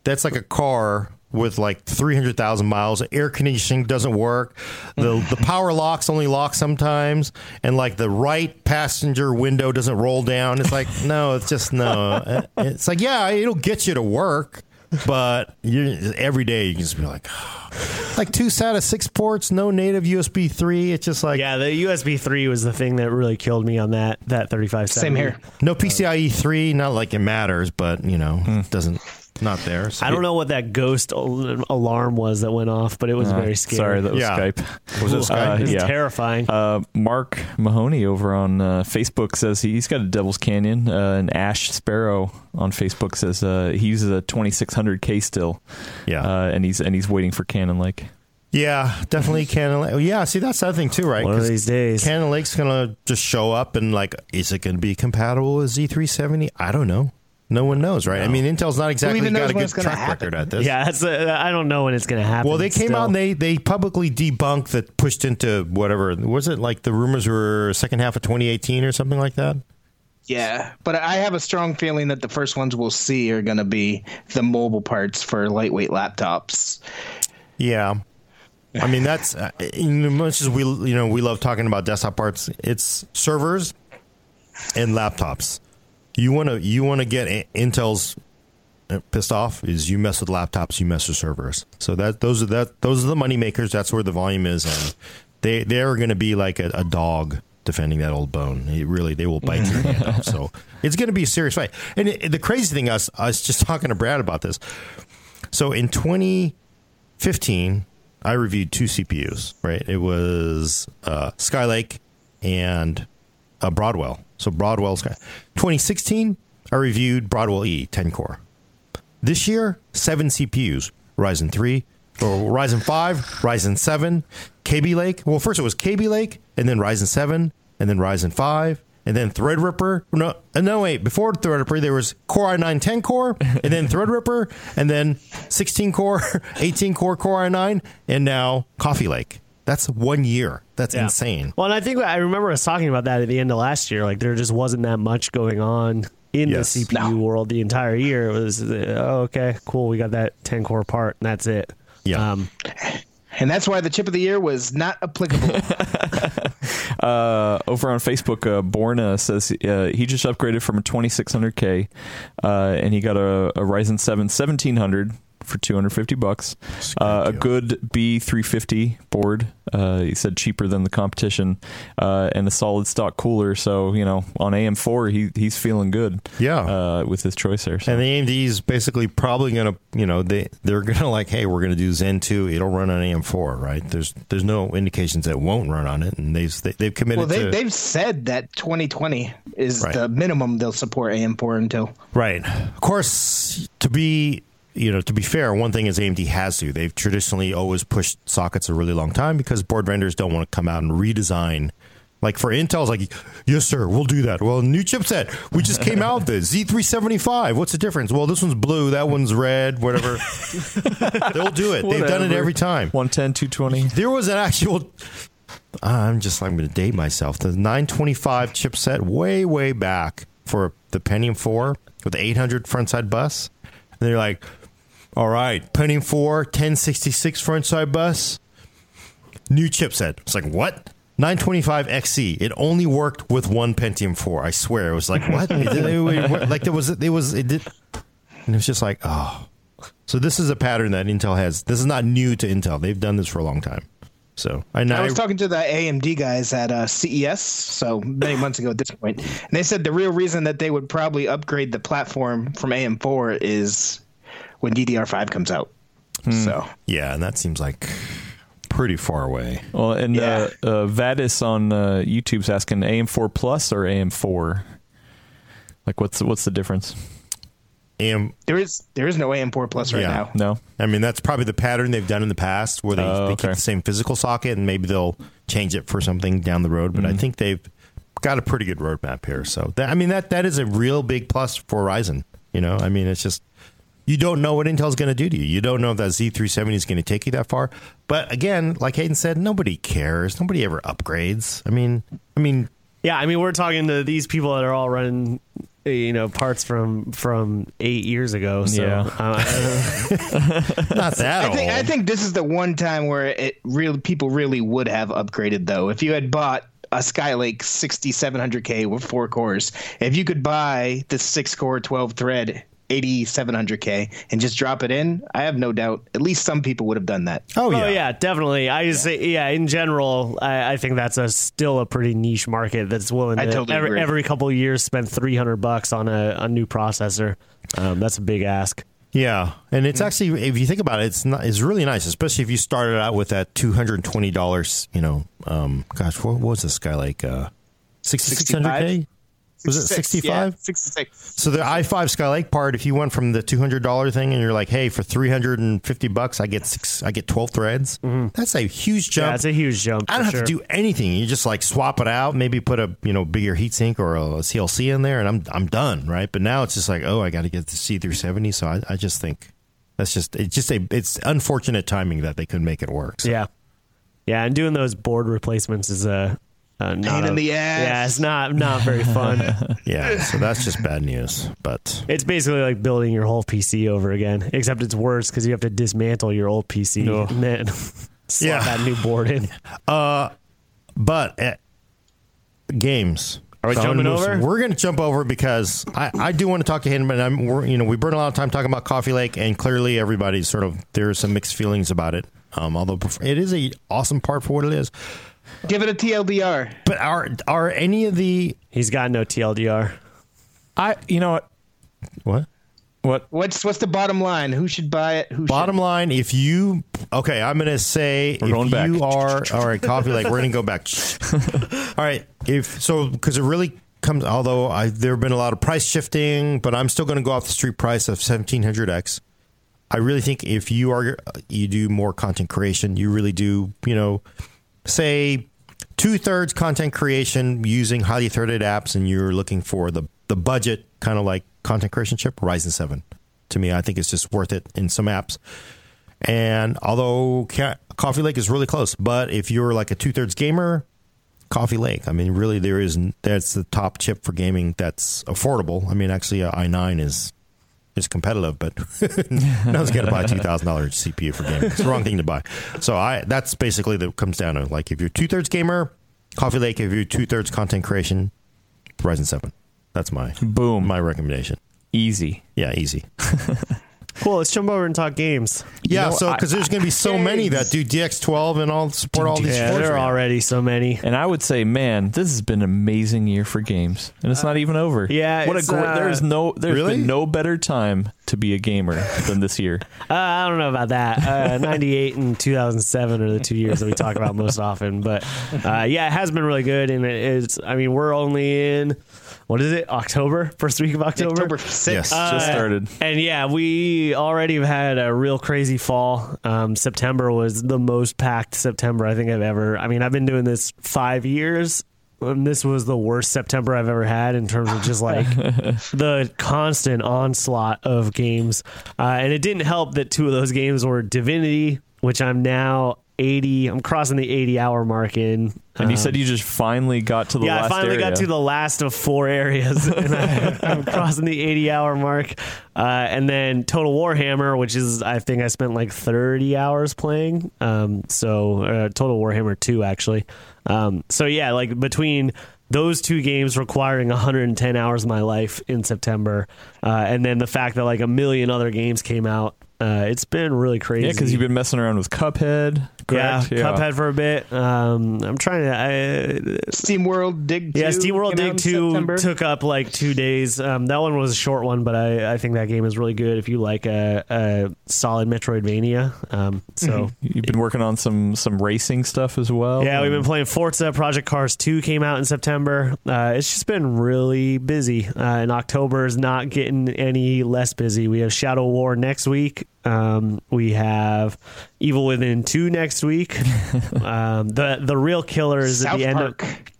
that's like a car with like 300,000 miles. Air conditioning doesn't work. The mm. the power locks only lock sometimes and like the right passenger window doesn't roll down. It's like (laughs) no, it's just no. It's like yeah, it'll get you to work, but you every day you can just be like (sighs) like two SATA 6 ports, no native USB 3. It's just like Yeah, the USB 3 was the thing that really killed me on that that 3570. Same here. no PCIe 3, not like it matters, but you know, hmm. it doesn't not there. So I don't know what that ghost al- alarm was that went off, but it was very scary. Sorry, that was Yeah. Skype. Was it Skype? Uh, it was yeah. terrifying. Uh, Mark Mahoney over on uh, Facebook says he's got a Devil's Canyon. Uh, and Ash Sparrow on Facebook says uh, he uses a 2600K still. Yeah. uh, and he's and he's waiting for Cannon Lake. Yeah, definitely Cannon Lake. Oh, yeah, see, that's the other thing too, right? One of 'Cause these days. Cannon Lake's gonna just show up and like, is it gonna be compatible with Z370? I don't know. No one knows, right? I mean, Intel's not exactly even got knows a good gonna track happen? record at this. yeah, that's a, I don't know when it's going to happen. Well, they came still. out and they they publicly debunked that pushed into whatever was it like the rumors were second half of 2018 or something like that. Yeah, but I have a strong feeling that the first ones we'll see are going to be the mobile parts for lightweight laptops. Yeah. I mean that's uh, as much as we you know we love talking about desktop parts. It's servers and laptops. You want to you want to get Intel's uh, pissed off is you mess with laptops, you mess with servers. So that those are that those are the money makers. That's where the volume is, and they they are going to be like a, a dog defending that old bone. It really, they will bite your hand off. So it's going to be a serious fight. And it, the crazy thing, I was, I was just talking to Brad about this. So in 2015, I reviewed two CPUs. Right, it was uh, Skylake and uh, Broadwell. So Broadwell Sky. 2016, I reviewed Broadwell E 10 core. This year, seven CPUs: Ryzen 3, or Ryzen 5, Ryzen 7, Kaby Lake. Well, first it was Kaby Lake, and then Ryzen 7, and then Ryzen 5, and then Threadripper. No, uh, no, wait. Before Threadripper, there was Core i9 10 core, and then Threadripper, and then 16 core, (laughs) 18 core Core i9, and now Coffee Lake. That's one year. That's Yeah. insane. Well, and I think I remember us talking about that at the end of last year. Like there just wasn't that much going on in Yes. the CPU No. world the entire year. It was oh, okay, cool. We got that ten core part, and that's it. Yeah. Um, And that's why the chip of the year was not applicable. (laughs) (laughs) Uh, over on Facebook, uh, Borna says uh, he just upgraded from a 2600K, uh, and he got a, a Ryzen 7 1700 for 250 bucks. Uh, a good B350 board. Uh, he said cheaper than the competition, uh, and a solid stock cooler. So you know, on AM4, he he's feeling good. Yeah. uh, with his choice there. So. And the AMD is basically probably going to, you know, they they're going to like, hey, we're going to do Zen two. It'll run on AM4, right? There's there's no indications that it won't run on it, and they've they, they've committed well, they, to they've said that 2020 is Right. the minimum they'll support AM4 until. right. Of course, to be you know to be fair, one thing is AMD has to. They've traditionally always pushed sockets a really long time because board vendors don't want to come out and redesign. Like for Intel, it's like, yes, sir, we'll do that. Well, new chipset. We just came out with it. (laughs) Z375. What's the difference? Well, this one's blue, that one's red, whatever. (laughs) They'll do it. They've done it every time. 110, 220. There was an actual. I'm just. I'm going to date myself. The 925 chipset, way, way back for the Pentium 4 with the 800 frontside bus, and they're like, "All right, Pentium 4, 1066 frontside bus, new chipset." It's like what? 925 XE. It only worked with one Pentium 4. I swear. It was like what? It did- it- it- like there was. It was. It did. And it was just like, oh. So this is a pattern that Intel has. This is not new to Intel. They've done this for a long time. So I know. I was talking to the AMD guys at uh, CES, so many months ago at this point, and they said the real reason that they would probably upgrade the platform from AM4 is when DDR5 comes out. So yeah, and that seems like pretty far away. Well, and Yeah. uh, uh, Vadis on uh, YouTube's asking AM4 Plus or AM4. Like, what's what's the difference? AM There is there is no AM4 Plus right Yeah. now. No. I mean, that's probably the pattern they've done in the past, where they, Oh, they okay. keep the same physical socket, and maybe they'll change it for something down the road. But Mm-hmm. I think they've got a pretty good roadmap here. So that, I mean, that that is a real big plus for Ryzen. You know, I mean, it's just you don't know what Intel's going to do to you. You don't know if that Z370 is going to take you that far. But again, like Hayden said, nobody cares. Nobody ever upgrades. I mean, I mean, Yeah, I mean, we're talking to these people that are all running, you know, parts from from eight years ago. So, Yeah. uh, (laughs) not that I old. think I think this is the one time where it really people really would have upgraded though. If you had bought a Skylake 6700K with four cores, if you could buy the six core 12 thread 8700K and just drop it in, I have no doubt at least some people would have done that. oh yeah, Oh yeah, definitely. I just say yeah. In general, I, I think that's a still a pretty niche market that's willing I to totally every, agree. every couple of years spend three hundred bucks on a, a new processor. Um, that's a big ask. Yeah, and it's actually if you think about it, it's not it's really nice, especially if you started out with that two hundred and twenty dollars. You know, um, gosh, what, what was this guy like? Uh, sixty six hundred k. Was it 65? Yeah, 66. So the i5 Skylake part, if you went from the two hundred dollar thing and you're like, hey, for three hundred and fifty bucks, I get six, I get twelve threads. Mm-hmm. That's a huge jump. Yeah, it's a huge jump. I don't for have to do anything. You just like swap it out, maybe put a you know bigger heatsink or a CLC in there, and I'm I'm done, right? But now it's just like, oh, I got to get the Z370. So I, I just think that's just it's just a it's unfortunate timing that they couldn't make it work. So. Yeah, yeah, and doing those board replacements is a, a not Pain a- in the ass. Yeah, it's not not very fun. (laughs) yeah. So that's just bad news. But it's basically like building your whole PC over again, except it's worse because you have to dismantle your old PC No. and then slot Yeah. that new board in. (laughs) Uh, but uh, games. Are we I'm gonna jumping move- over? We're going to jump over because I, I do want to talk to him, but I'm we're, you know we burn a lot of time talking about Coffee Lake, and clearly everybody's sort of there's some mixed feelings about it. Um, although it is a awesome part for what it is, Give it a TLDR. but are are any of the He's got no TLDR. I, you know what? what What? What's what's the bottom line? Who should buy it? Who bottom line? If you okay, I'm going to say We're if going back. you are all right, Coffee like we're going to go back. (laughs) all right, if so, because it really comes. Although I, there have been a lot of price shifting, but I'm still going to go off the street price of 1700x. I really think if you are you do more content creation, you really do you know say two thirds content creation using highly threaded apps, and you're looking for the the budget kind of like content creation chip, Ryzen seven. To me, I think it's just worth it in some apps. And although Coffee Lake is really close, but if you're like a two thirds gamer, Coffee Lake. I mean, really, there is that's the top chip for gaming that's affordable. I mean, actually, i9 is is competitive, but (laughs) no one's going to buy a two thousand dollars CPU for gaming. It's the wrong thing to buy. So I that's basically that comes down to like if you're two thirds gamer, Coffee Lake. If you're two thirds content creation, Ryzen seven. That's my Boom. my recommendation. Easy. Yeah, easy. (laughs) Cool. Let's jump over and talk games. Yeah, know, so because there's going to be so many that do DX12 and all support all these. Yeah, sports there are right already so many. And I would say, man, this has been an amazing year for games, and it's not even over. yeah, what a it's, great. uh, there's no, there's Really? been no better time to be a gamer than this year. (laughs) Uh, I don't know about that. Uh, 98 and 2007 are the two years that we talk about most often. But uh, yeah, it has been really good. And it is, I mean, we're only in, what is it, October? First week of October? October 6th. Yes. Just started. And yeah, we already had a real crazy fall. Um, September was the most packed September I think I've ever. I mean, I've been doing this five years. And this was the worst September I've ever had in terms of just (laughs) like the constant onslaught of games. Uh, and it didn't help that two of those games were Divinity, which I'm now 80, I'm crossing the 80 hour mark in. And you Um, said you just finally got to the yeah, last I finally area. got to the last of four areas, (laughs) and I, I'm crossing the 80 hour mark. Uh, and then Total Warhammer, which is I think I spent like 30 hours playing. Um, so uh, Total Warhammer 2 actually. Um, so yeah, like between those two games requiring 110 hours of my life in September, uh, and then the fact that like a million other games came out. Uh, it's been really crazy. Yeah, because you've been messing around with Cuphead. Correct? Yeah, Cuphead for a bit. Um, I'm trying to. I, Steam World Dig 2. yeah, SteamWorld came out Dig Two September. took up like two days. Um, that one was a short one, but I, I think that game is really good if you like a, a solid Metroidvania. Um, so You've been working on some some racing stuff as well. Yeah, we've been playing Forza. Project Cars 2 came out in September. Uh, it's just been really busy. Uh, and October is not getting any less busy. We have Shadow War next week. Um, we have Evil Within 2 next week. (laughs) um, the the real killer is at South the end of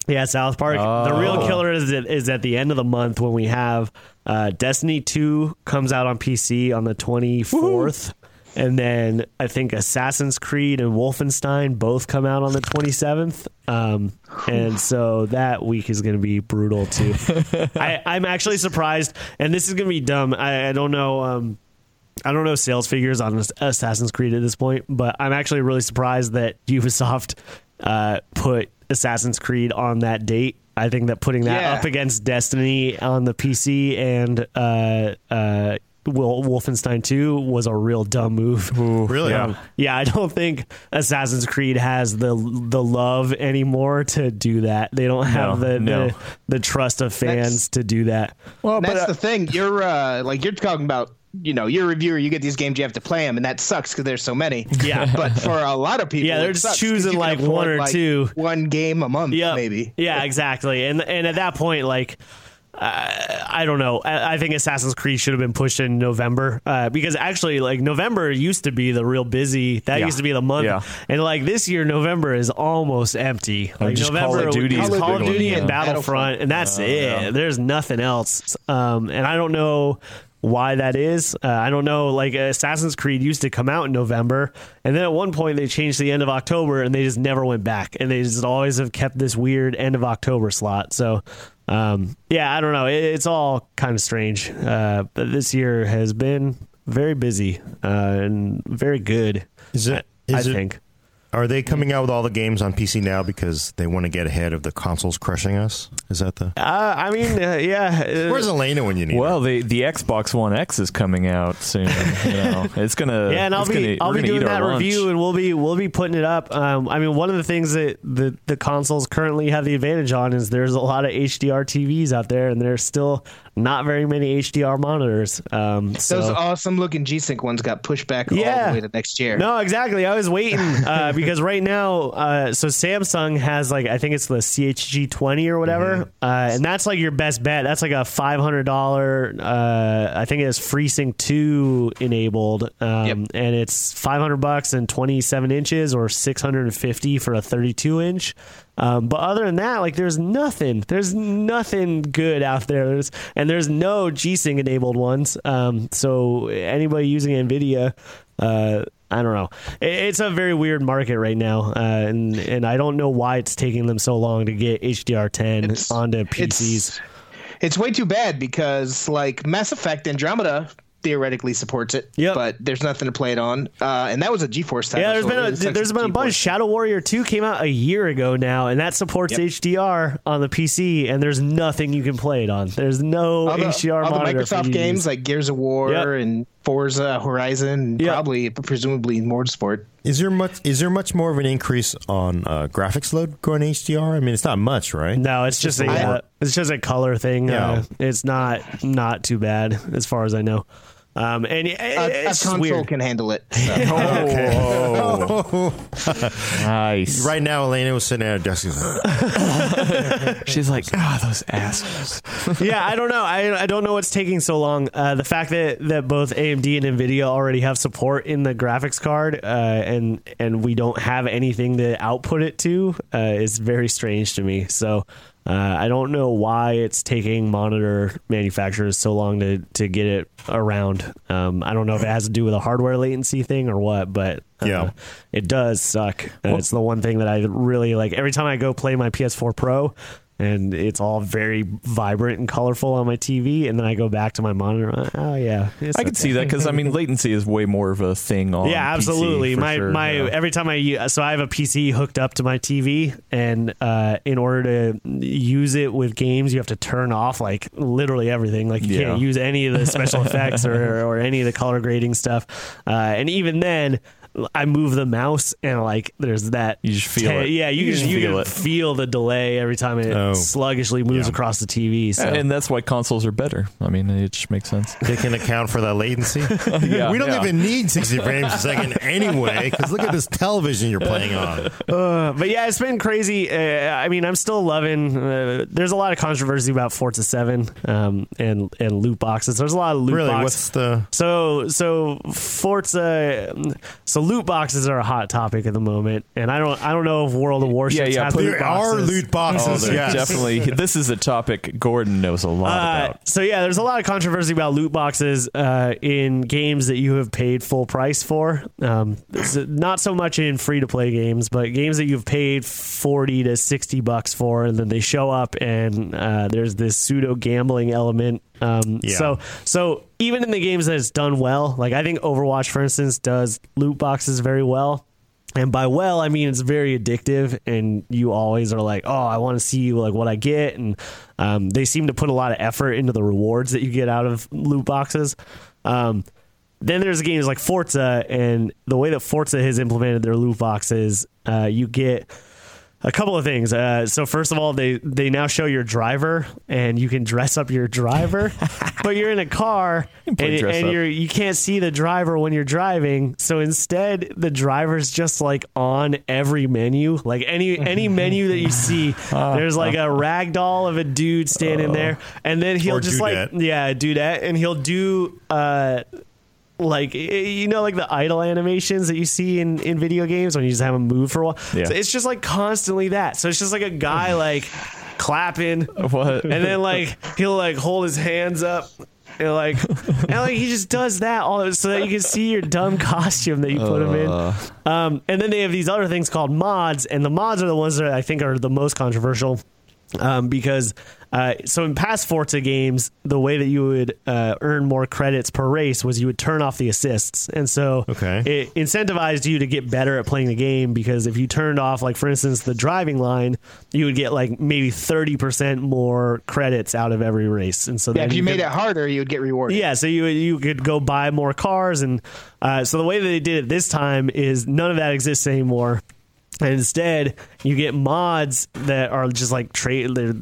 yeah, South Park. The Oh. real killer is at, is at the end of the month when we have uh, Destiny 2 comes out on PC on the 24th. And then I think Assassin's Creed and Wolfenstein both come out on the 27th. Um, and so that week is going to be brutal too. (laughs) I, I'm actually surprised, and this is going to be dumb. I, I don't know. Um, I don't know sales figures on Assassin's Creed at this point, but I'm actually really surprised that Ubisoft uh, put Assassin's Creed on that date. I think that putting that Yeah. up against Destiny on the PC and uh, uh, Wolfenstein 2 was a real dumb move. (laughs) Really? Yeah. yeah, I don't think Assassin's Creed has the the love anymore to do that. They don't have No, the, no. the the trust of fans That's- to do that. Well, And but that's uh, the thing. You're uh, like you're talking about. You know, you're a reviewer. You get these games, you have to play them, and that sucks because there's so many. Yeah. (laughs) but for a lot of people, Yeah, they're it just sucks 'cause choosing, like, one or like, two. one game a month, Yeah, maybe. Yeah, exactly. And and at that point, like. Uh, I don't know. I, I think Assassin's Creed should have been pushed in November uh, because actually, like November used to be the real busy. That Yeah. used to be the month, Yeah. and like this year, November is almost empty. Like just Call November, of Duty Call is of the big Duty and yeah. Battlefront, and that's it. There's nothing else. Um, and I don't know why that is. Uh, I don't know. Like Assassin's Creed used to come out in November, and then at one point they changed to the end of October, and they just never went back, and they just always have kept this weird end of October slot. So. Um, yeah, I don't know. It, it's all kind of strange. Uh, but this year has been very busy uh, and very good. Is it? I it? think. Are they coming out with all the games on PC now because they want to get ahead of the consoles crushing us? Is that the? Uh, I mean, uh, yeah. uh, Where's Elena when you need? her? well, the the Xbox One X is coming out soon. You know, (laughs) it's gonna. Yeah, and I'll be gonna, I'll be doing that review, and we'll be we'll be putting it up. Um, I mean, one of the things that the the consoles currently have the advantage on is there's a lot of HDR TVs out there, and there's still not very many HDR monitors. Um, so. Those awesome looking G Sync ones got pushed back all Yeah. the way to next year. No, exactly. I was waiting (laughs) uh, because right now, uh, so Samsung has like I think it's the CHG twenty or whatever, uh, and that's like your best bet. That's like a five hundred dollar. Uh, I think it is FreeSync two enabled, um, Yep. and it's five hundred bucks and twenty seven inches or six hundred and fifty for a thirty two inch. Um, but other than that, like there's nothing. There's nothing good out there. There's, and there's no G-Sync enabled ones. Um, so anybody using NVIDIA, uh, I don't know. It- It's a very weird market right now, uh, and and I don't know why it's taking them so long to get HDR10 It's- onto PCs. It's, it's way too bad because like Mass Effect Andromeda theoretically supports it, Yep. but there's nothing to play it on. Uh, and that was a GeForce title. Yeah, there's so been a, there's been a bunch. GeForce. Shadow Warrior 2 came out a year ago now, and that supports Yep. HDR on the PC, and there's nothing you can play it on. There's no all the, HDR all the monitor for you Microsoft to games like Gears of War Yep. and Forza Horizon, Yep. probably presumably Motorsport. Is there much? Is there much more of an increase on uh, graphics load going HDR? I mean, it's not much, right? No, it's just a I- uh, it's just a color thing. Yeah. Uh, it's not not too bad as far as I know. Um, and it, A, a console weird. can handle it. so. (laughs) Oh, (laughs) nice. Right now, Elena was sitting at her desk. She's like, (laughs) ah, those assholes. yeah, I don't know. I, I don't know what's taking so long. Uh, the fact that, that both AMD and Nvidia already have support in the graphics card, uh, and and we don't have anything to output it to, uh, is very strange to me. So. Uh, I don't know why it's taking monitor manufacturers so long to, to get it around. Um, I don't know if it has to do with a hardware latency thing or what, but uh, Yeah. it does suck. And it's the one thing that I really like. Every time I go play my PS4 Pro, and it's all very vibrant and colorful on my TV, and then I go back to my monitor. uh, Oh yeah, I can see that because I mean, latency is way more of a thing on. Yeah, absolutely. for my sure, my yeah. every time I u- so I have a PC hooked up to my TV, and uh, in order to use it with games, you have to turn off like literally everything. Like you Yeah. can't use any of the special (laughs) effects or or any of the color grading stuff. Uh, and even then. I move the mouse and like there's that You just feel it. Yeah, you, You just you feel it. feel the delay every time it Oh. sluggishly moves Yeah. across the TV. So And that's why consoles are better. I mean, it just makes sense. They can account for that latency. (laughs) Yeah, we don't yeah. even need 60 frames a second (laughs) anyway, because look at this television you're playing on. Uh, but yeah, it's been crazy. Uh, I mean, I'm still loving. Uh, there's a lot of controversy about Forza Seven um, and and loot boxes. There's a lot of loot Really, boxes. what's the. So so Forza so loot boxes are a hot topic at the moment and I don't I don't know if World of Warships Yeah, yeah, has loot There are boxes. loot boxes, Oh, yes. definitely. This is a topic Gordon knows a lot Uh, about. so yeah, there's a lot of controversy about loot boxes uh, in games that you have paid full price for. Um, not so much in free to play games, but games that you've paid forty to sixty bucks for, and then they show up and uh, there's this pseudo gambling element. Um, Yeah. So so even in the games that it's done well, like I think Overwatch, for instance, does loot boxes very well. And by well, I mean it's very addictive, and you always are like, "Oh, I want to see like what I get." And um, they seem to put a lot of effort into the rewards that you get out of loot boxes. Um, then there's games like Forza, and the way that Forza has implemented their loot boxes, uh, you get a couple of things. Uh, so first of all, they they now show your driver, and you can dress up your driver, (laughs) but you're in a car, and, and you're you can't see the driver when you're driving. So instead, the driver's just like on every menu, like any any (laughs) menu that you see. There's like a rag doll of a dude standing there, and then he'll just like dudette. yeah, dudette, and he'll do. Uh, Uh, like you know like the idle animations that you see in, in video games when you just have them move for a while? Yeah. so it's just like constantly that. So it's just like a guy (sighs) like clapping. What? and then like he'll like hold his hands up and like (laughs) and like he just does that all so that you can see your dumb (laughs) costume that you put him in. Um, and then they have these other things called mods and the mods are the ones that i think are the most controversial um, because uh, so in past Forza games, the way that you would uh, earn more credits per race was you would turn off the assists, and so Okay. it incentivized you to get better at playing the game because if you turned off, like for instance, the driving line, you would get like maybe thirty percent more credits out of every race, and so Yeah, then if you made could- it harder, you would get rewarded. yeah, so you you could go buy more cars, and uh, so the way that they did it this time is none of that exists anymore. And instead, you get mods that are just like trade, they're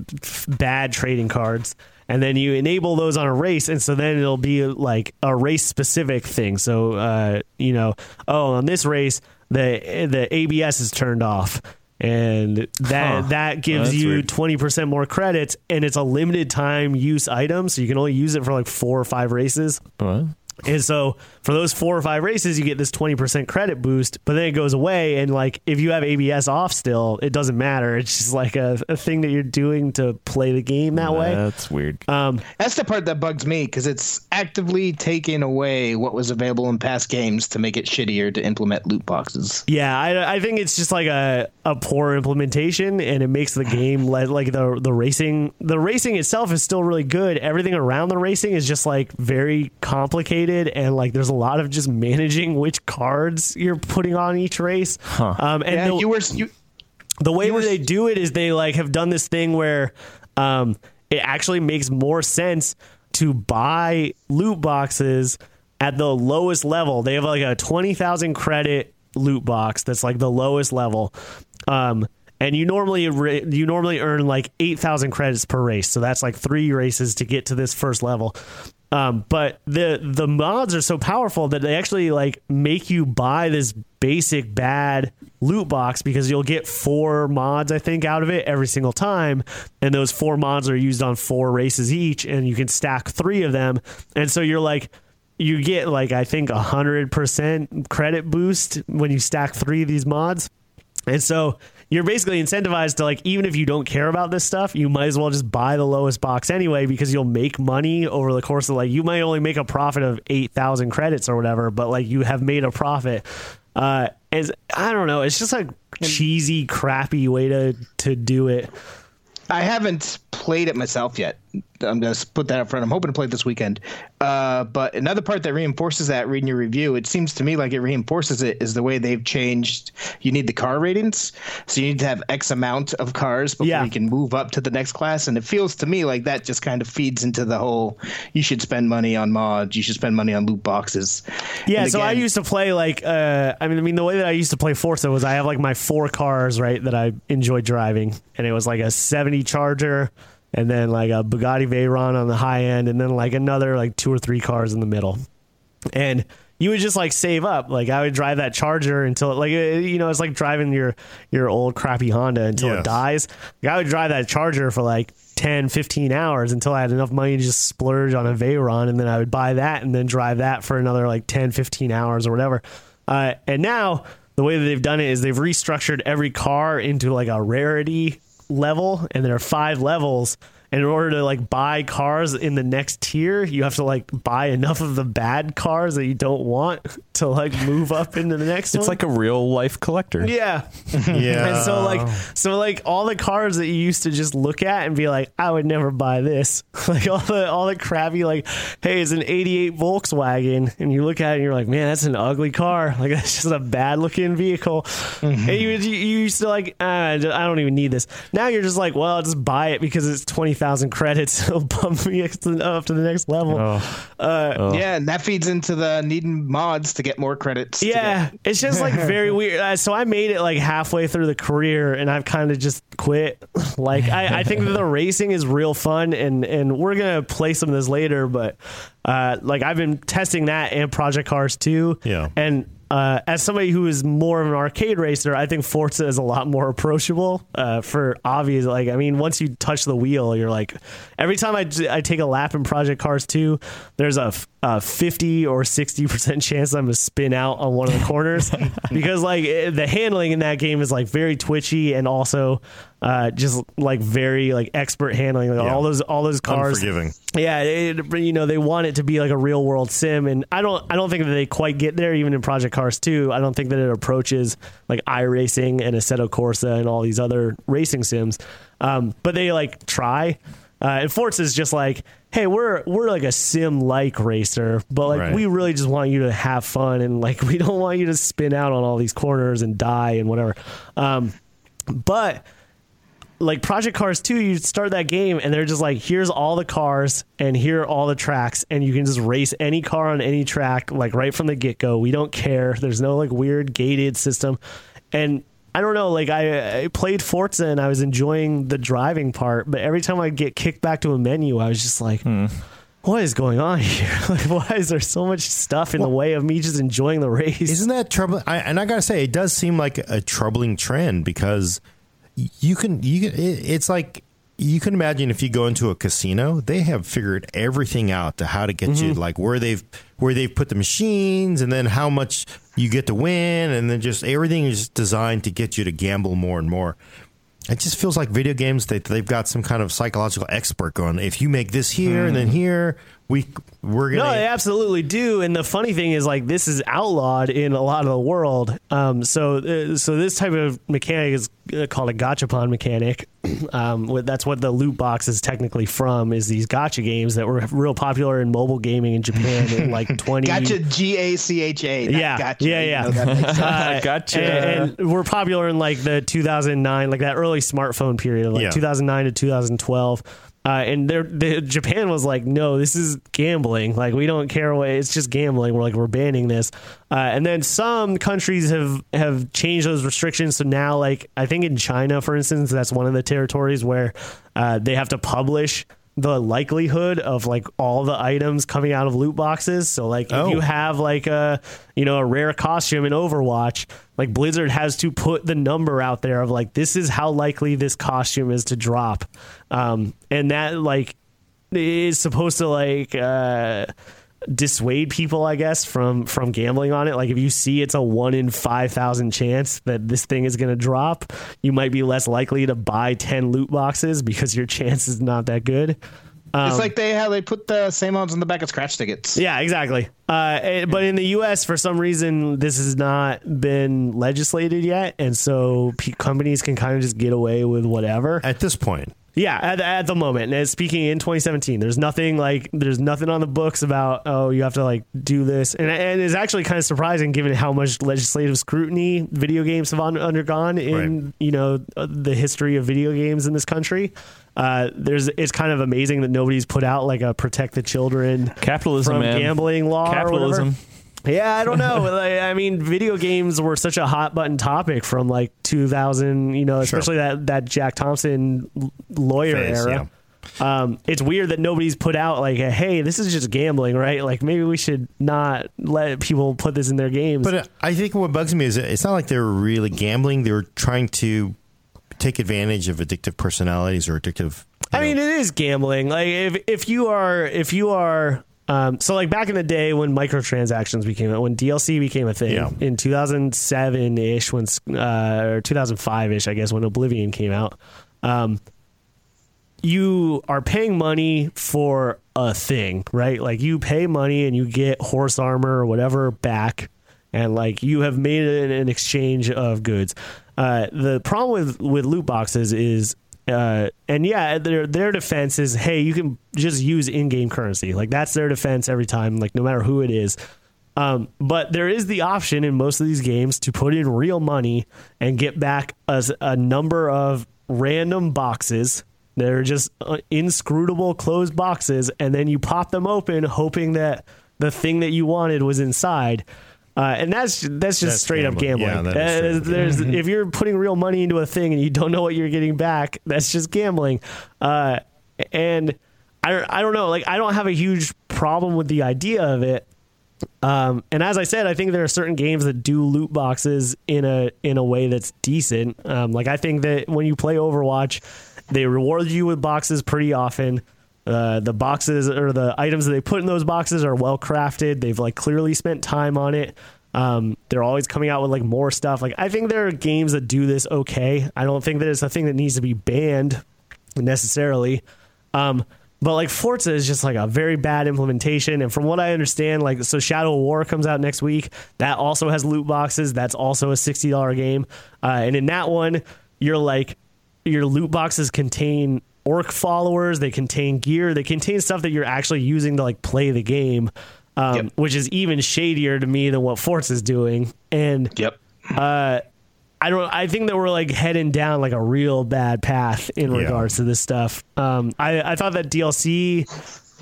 bad trading cards, and then you enable those on a race, and so then it'll be like a race specific thing. So, uh, you know, oh, on this race, the the ABS is turned off. And that Huh. that gives That's you weird. twenty percent more credits, and it's a limited time use item, so you can only use it for like four or five races. What? And so for those four or five races, you get this 20% credit boost, but then it goes away. And like if you have ABS off still, it doesn't matter. It's just like a, a thing that you're doing to play the game that way. That's weird. Um, That's the part that bugs me because it's actively taking away what was available in past games to make it shittier to implement loot boxes. yeah, I, I think it's just like a, a poor implementation and it makes the game le- like the, the racing, the racing itself is still really good. Everything around the racing is just like very complicated and like there's a lot of just managing which cards you're putting on each race. Um, and Yeah, the- you were you, the way You were- they do it is they like have done this thing where um, it actually makes more sense to buy loot boxes at the lowest level. They have like a twenty thousand credit loot box that's like the lowest level. Um, and you normally re- you normally earn like eight thousand credits per race, so that's like three races to get to this first level. Um, but the the mods are so powerful that they actually like make you buy this basic bad loot box because you'll get four mods I think out of it every single time, and those four mods are used on four races each, and you can stack three of them, and so you're like. You get like I think a hundred percent credit boost when you stack three of these mods. And so you're basically incentivized to like even if you don't care about this stuff, you might as well just buy the lowest box anyway because you'll make money over the course of like you might only make a profit of 8,000 credits or whatever, but like you have made a profit. Uh and I don't know, it's just a cheesy crappy way to to do it. I haven't played it myself yet, I'm going to put that up front. I'm hoping to play it this weekend. Uh, but another part that reinforces that, reading your review, it seems to me like it reinforces it is the way they've changed. You need the car ratings, so you need to have X amount of cars before Yeah. you can move up to the next class. And it feels to me like that just kind of feeds into the whole. You should spend money on mods. You should spend money on loot boxes. Yeah, And so I used to play like uh, I mean, I mean the way that I used to play Forza was I have like my four cars right that I enjoy driving, and it was like a '70 Charger, and then like a Bugatti Veyron on the high end, and then like another like two or three cars in the middle, and you would just like save up. Like I would drive that Charger until like uh, you know it's like driving your your old crappy Honda until it dies. Like, I would drive that Charger for like 10, 15 hours until I had enough money to just splurge on a Veyron, and then I would buy that and then drive that for another like 10, 15 hours or whatever. Uh, and now the way that they've done it is they've restructured every car into like a rarity level, and there are five levels. And in order to like buy cars in the next tier, you have to like buy enough of the bad cars that you don't want to like move up into the next (laughs) It's one. like a real life collector. yeah. (laughs) Yeah. And so like so like all the cars that you used to just look at and be like, I would never buy this. (laughs) like all the all the crappy like, hey, it's an eighty eight Volkswagen and you look at it and you're like, Man, that's an ugly car. Like that's just a bad looking vehicle. And you, you you used to like ah, I don't even need this. Now you're just like, well, I'll just buy it because it's twenty thousand credits. (laughs) It'll bump me up to the next level. Uh, Yeah, and that feeds into the needing mods to get more credits. Yeah, get- it's just like (laughs) very weird. Uh, so I made it like halfway through the career, and I've kind of just quit. (laughs) Like I, I think that the racing is real fun, and and we're gonna play some of this later. But uh, like I've been testing that and Project Cars too. Yeah. and. Uh, as somebody who is more of an arcade racer, I think Forza is a lot more approachable uh, for obvious. Like, I mean, once you touch the wheel, you're like, every time I, I take a lap in Project Cars 2, there's a, f- a 50 or 60% chance I'm going to spin out on one of the corners (laughs) because, like, eh, the handling in that game is like very twitchy and also uh, just like very like expert handling. Like, Yeah. all those all those cars, Unforgiving. yeah, it, you know they want it to be like a real world sim, and I don't I don't think that they quite get there. Even in Project Cars 2, I don't think that it approaches like iRacing and Assetto Corsa and all these other racing sims. Um, but they like try. Uh, and Forza is just like, hey, we're we're like a sim like racer, but like Right. we really just want you to have fun and like (laughs) we don't want you to spin out on all these corners and die and whatever. Um, but like Project Cars 2, you start that game and they're just like, here's all the cars and here are all the tracks, and you can just race any car on any track, like right from the get go. We don't care. There's no like weird gated system. And I don't know, like I, I played Forza and I was enjoying the driving part, but every time I get kicked back to a menu, I was just like, hmm. what is going on (laughs) here? like, why is there so much stuff in the way of me just enjoying the race? Isn't that troubling? I, and I gotta say, it does seem like a troubling trend because you can you can. It, it's like you can imagine if you go into a casino, they have figured everything out to how to get you mm-hmm. like where they've where they've put the machines and then how much you get to win and then just everything is designed to get you to gamble more and more. It just feels like video games that they've got some kind of psychological expert going. If you make this here and then hmm. here, we we're gonna No, they absolutely do. And the funny thing is, like, this is outlawed in a lot of the world. Um, so, uh, so this type of mechanic is uh, called a gachapon mechanic. (clears throat) um, that's what the loot box is technically from. Is these gotcha games that were real popular in mobile gaming in Japan in like (laughs) twenty. Gotcha, G A C H A. not Yeah, gotcha. yeah, You yeah. know, that makes (laughs) sense. Uh, Gotcha. And, and we're popular in like the 2009, like that early smartphone period, of like Yeah. 2009 to 2012. Uh, and they're, they, Japan was like, no, this is gambling. Like, we don't care what it's just gambling. We're like, we're banning this. Uh, and then some countries have have changed those restrictions. So now, like, I think in China, for instance, that's one of the territories where uh, they have to publish the likelihood of like all the items coming out of loot boxes. So, like, if Oh. you have like a you know a rare costume in Overwatch, like Blizzard has to put the number out there of like this is how likely this costume is to drop, um, and that like is supposed to like uh, dissuade people, I guess, from from gambling on it. Like if you see it's a one in five thousand chance that this thing is going to drop, you might be less likely to buy ten loot boxes because your (laughs) chance is not that good. it's like they how they put the same odds on the back of scratch tickets. Yeah, exactly. Uh, eh, but in the U.S., for some reason, this has not been legislated yet, and so p- companies can kind of just get away with whatever. at this point. Yeah, at, at the moment, and speaking in 2017, there's nothing like there's nothing on the books about oh you have to like do this, and and it's actually kind of surprising given how much legislative scrutiny video games have un- undergone in Right. you know uh, the history of video games in this country. Uh, there's it's kind of amazing that nobody's put out like a protect the children Capitalism, from man. gambling law. or whatever. Yeah, I don't know. (laughs) like, I mean, video games were such a hot button topic from like 2000, you know, Sure. especially that that Jack Thompson lawyer Phase, era. Um, it's weird that nobody's put out like, a, hey, this is just gambling, right? Like maybe we should not let people put this in their games. But uh, I think what bugs me is it's not like they're really gambling. they're trying to take advantage of addictive personalities or addictive. I mean, it is gambling. Like if if you are if you are um, so like back in the day when microtransactions became when DLC became a thing Yeah. in 2007 ish when uh, or 2005 ish I guess when Oblivion came out. Um, you are paying money for a thing, right? Like you pay money and you get horse armor or whatever back, and like you have made an, an exchange of goods. Uh, the problem with with loot boxes is. Uh, and yeah, their their defense is, hey, you can just use in-game currency. Like that's their defense every time. Like no matter who it is, um, but there is the option in most of these games to put in real money and get back a, a number of random boxes. They're just uh, inscrutable closed boxes, and then you pop them open, hoping that the thing that you wanted was inside. Uh, and that's that's just That's straight up gambling. gambling. Yeah, Uh, there's if you're putting real money into a thing and you don't know what you're getting back, that's just gambling. Uh, and I I don't know, like I don't have a huge problem with the idea of it. Um, and as I said, I think there are certain games that do loot boxes in a in a way that's decent. Um, like I think that when you play Overwatch, they reward you with boxes pretty often. Uh, the boxes or the items that they put in those boxes are well crafted. They've like clearly spent time on it. Um, they're always coming out with like more stuff. Like I think there are games that do this okay. I don't think that it's a thing that needs to be banned necessarily. Um, but like Forza is just like a very bad implementation. And from what I understand, like so Shadow War comes out next week. That also has loot boxes. That's also a sixty dollar game. Uh, and in that one, you're like your loot boxes contain orc followers. They contain gear. They contain stuff that you're actually using to like play the game. Um, Yep. which is even shadier to me than what Forza is doing. And Yep. uh, I don't. I think that we're like heading down like a real bad path in Yeah. regards to this stuff. Um, I I thought that DLC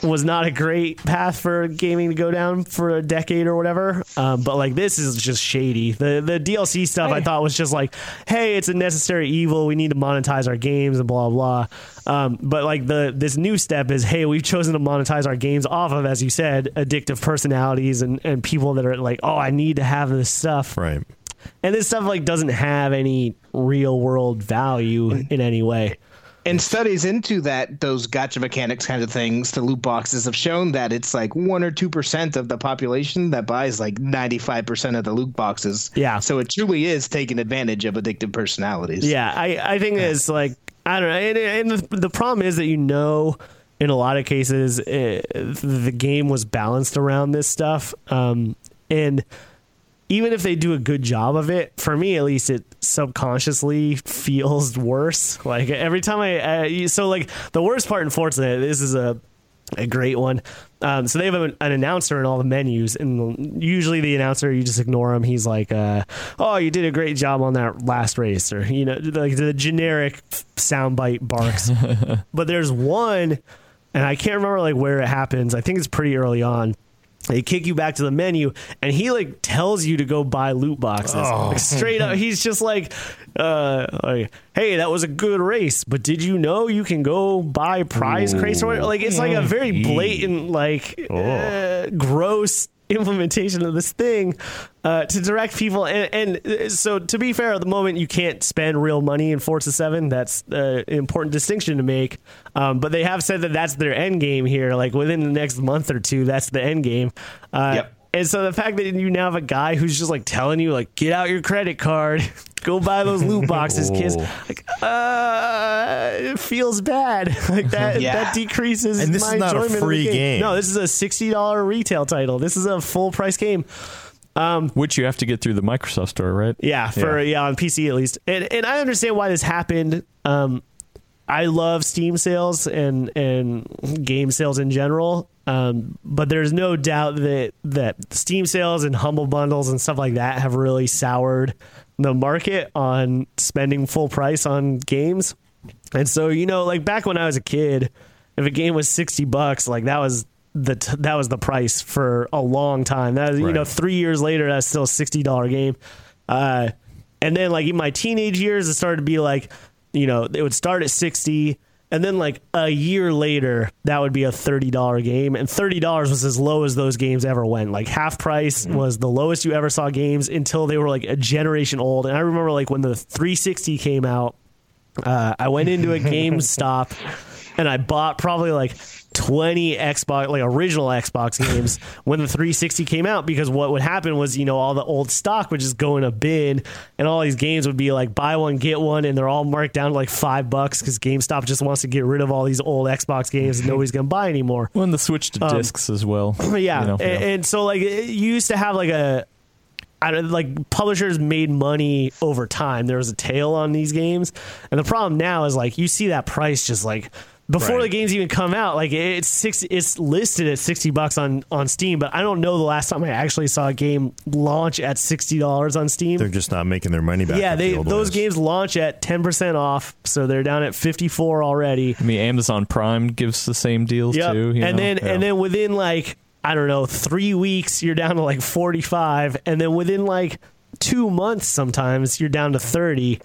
was not a great path for gaming to go down for a decade or whatever. Um, but like this is just shady. The the DLC stuff I thought was just like, hey, it's a necessary evil. We need to monetize our games and blah blah. Um, but like the this new step is, hey, we've chosen to monetize our games off of, as you said, addictive personalities and and people that are like, oh, I need to have this stuff Right. and this stuff like doesn't have any real world value in any way. And studies into that, those gotcha mechanics kind of things, the loot boxes have shown that it's like one or two percent of the population that buys like ninety five percent of the loot boxes. Yeah. So it truly is taking advantage of addictive personalities. Yeah, I, I think it's like I don't know, and, and the, the problem is that you know, in a lot of cases, eh, the game was balanced around this stuff, um, and even if they do a good job of it, for me at least, it subconsciously feels worse. Like every time I, uh, so like the worst part in this is a a great one. Um, so they have an, an announcer in all the menus, and usually the announcer you just ignore him. He's like, uh, "Oh, you did a great job on that last race," or you know, like the generic soundbite barks. (laughs) but there's one, and I can't remember like where it happens. I think it's pretty early on. They kick you back to the menu, and he like tells you to go buy loot boxes. Like, straight up, he's just like, uh, like, "Hey, that was a good race, but did you know you can go buy prize crates?" Or whatever?" like it's like a very blatant, like uh, gross implementation of this thing uh, to direct people. And, and uh, so, to be fair, at the moment you can't spend real money in Forza Seven. That's uh, an important distinction to make. Um, but they have said that that's their end game here. Like within the next month or two, that's the end game. Uh, Yep. And so the fact that you now have a guy who's just like telling you like get out your credit card, (laughs) go buy those loot boxes, (laughs) kids. Like uh, it feels bad. (laughs) Like that Yeah. that decreases. And this my is not a enjoyment of the free game. No, this is a sixty dollar retail title. This is a full price game. Um, Which you have to get through the Microsoft store, right? Yeah, for yeah, Yeah. on PC at least. And and I understand why this happened. Um, I love Steam sales and and game sales in general. Um, but there's no doubt that that Steam sales and humble bundles and stuff like that have really soured the market on spending full price on games. And so, you know, like back when I was a kid, if a game was 60 bucks, like that was the t- that was the price for a long time. That was, you know, 3 years later that's still a $60 game. Uh and then like in my teenage years it started to be like, you know, it would start at 60 and then like a year later that would be a $30 game and $30 was as low as those games ever went. Like half price was the lowest you ever saw games until they were like a generation old. And I remember like when the 360 came out uh, I went into a (laughs) GameStop and I bought probably like 20 Xbox, like original Xbox games (laughs) when the 360 came out because what would happen was, you know, all the old stock would just go in a bin and all these games would be like buy one, get one, and they're all marked down to like five bucks because GameStop just wants to get rid of all these old Xbox games that (laughs) nobody's going to buy anymore. Well, and the switch to um, discs as well. (laughs) Yeah, you know. and, and so like it- you used to have like a, I don't like publishers made money over time. There was a tail on these games, and the problem now is like you see that price just like before Right. the games even come out. Like it's six, it's listed at sixty bucks on on Steam, but I don't know the last time I actually saw a game launch at sixty dollars on Steam. They're just not making their money back. yeah, they the those ways. games launch at ten percent off, so they're down at fifty four already. I mean, Amazon Prime gives the same deals Yep. too. you and know? then Yeah. and then within like I don't know three weeks you're down to like 45, and then within like two months sometimes you're down to 30.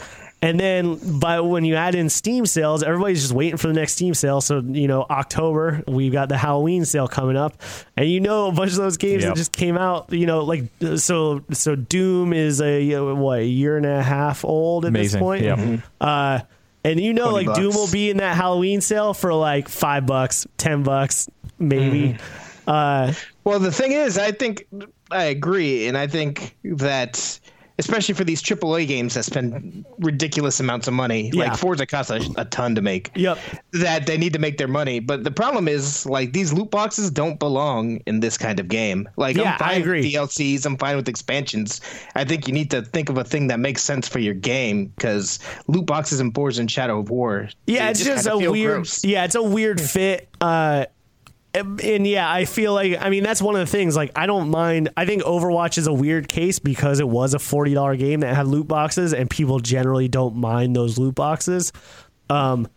And then by when you add in Steam sales, everybody's just waiting for the next Steam sale. So you know October we've got the Halloween sale coming up, and you know a bunch of those games Yep. that just came out. You know like so so Doom is a uh, what a year and a half old at Amazing. this point. Yeah. Uh, and you know, 20 like Doom will be in that Halloween sale for like five bucks, ten bucks, maybe. Uh, Well, the thing is, I think I agree, and I think that especially for these AAA games that spend ridiculous amounts of money, Yeah. like Forza costs a, a ton to make. Yep. That they need to make their money, but the problem is, like these loot boxes don't belong in this kind of game. Like, Yeah, I'm fine I agree. with DLCs, I'm fine with expansions. I think you need to think of a thing that makes sense for your game because loot boxes and Forza and Shadow of War. yeah, it's just kinda a weird. gross. Yeah, it's a weird fit. Uh, and yeah, I feel like I mean that's one of the things. Like I don't mind. I think Overwatch is a weird case because it was a forty dollar game that had loot boxes, and people generally don't mind those loot boxes. Um,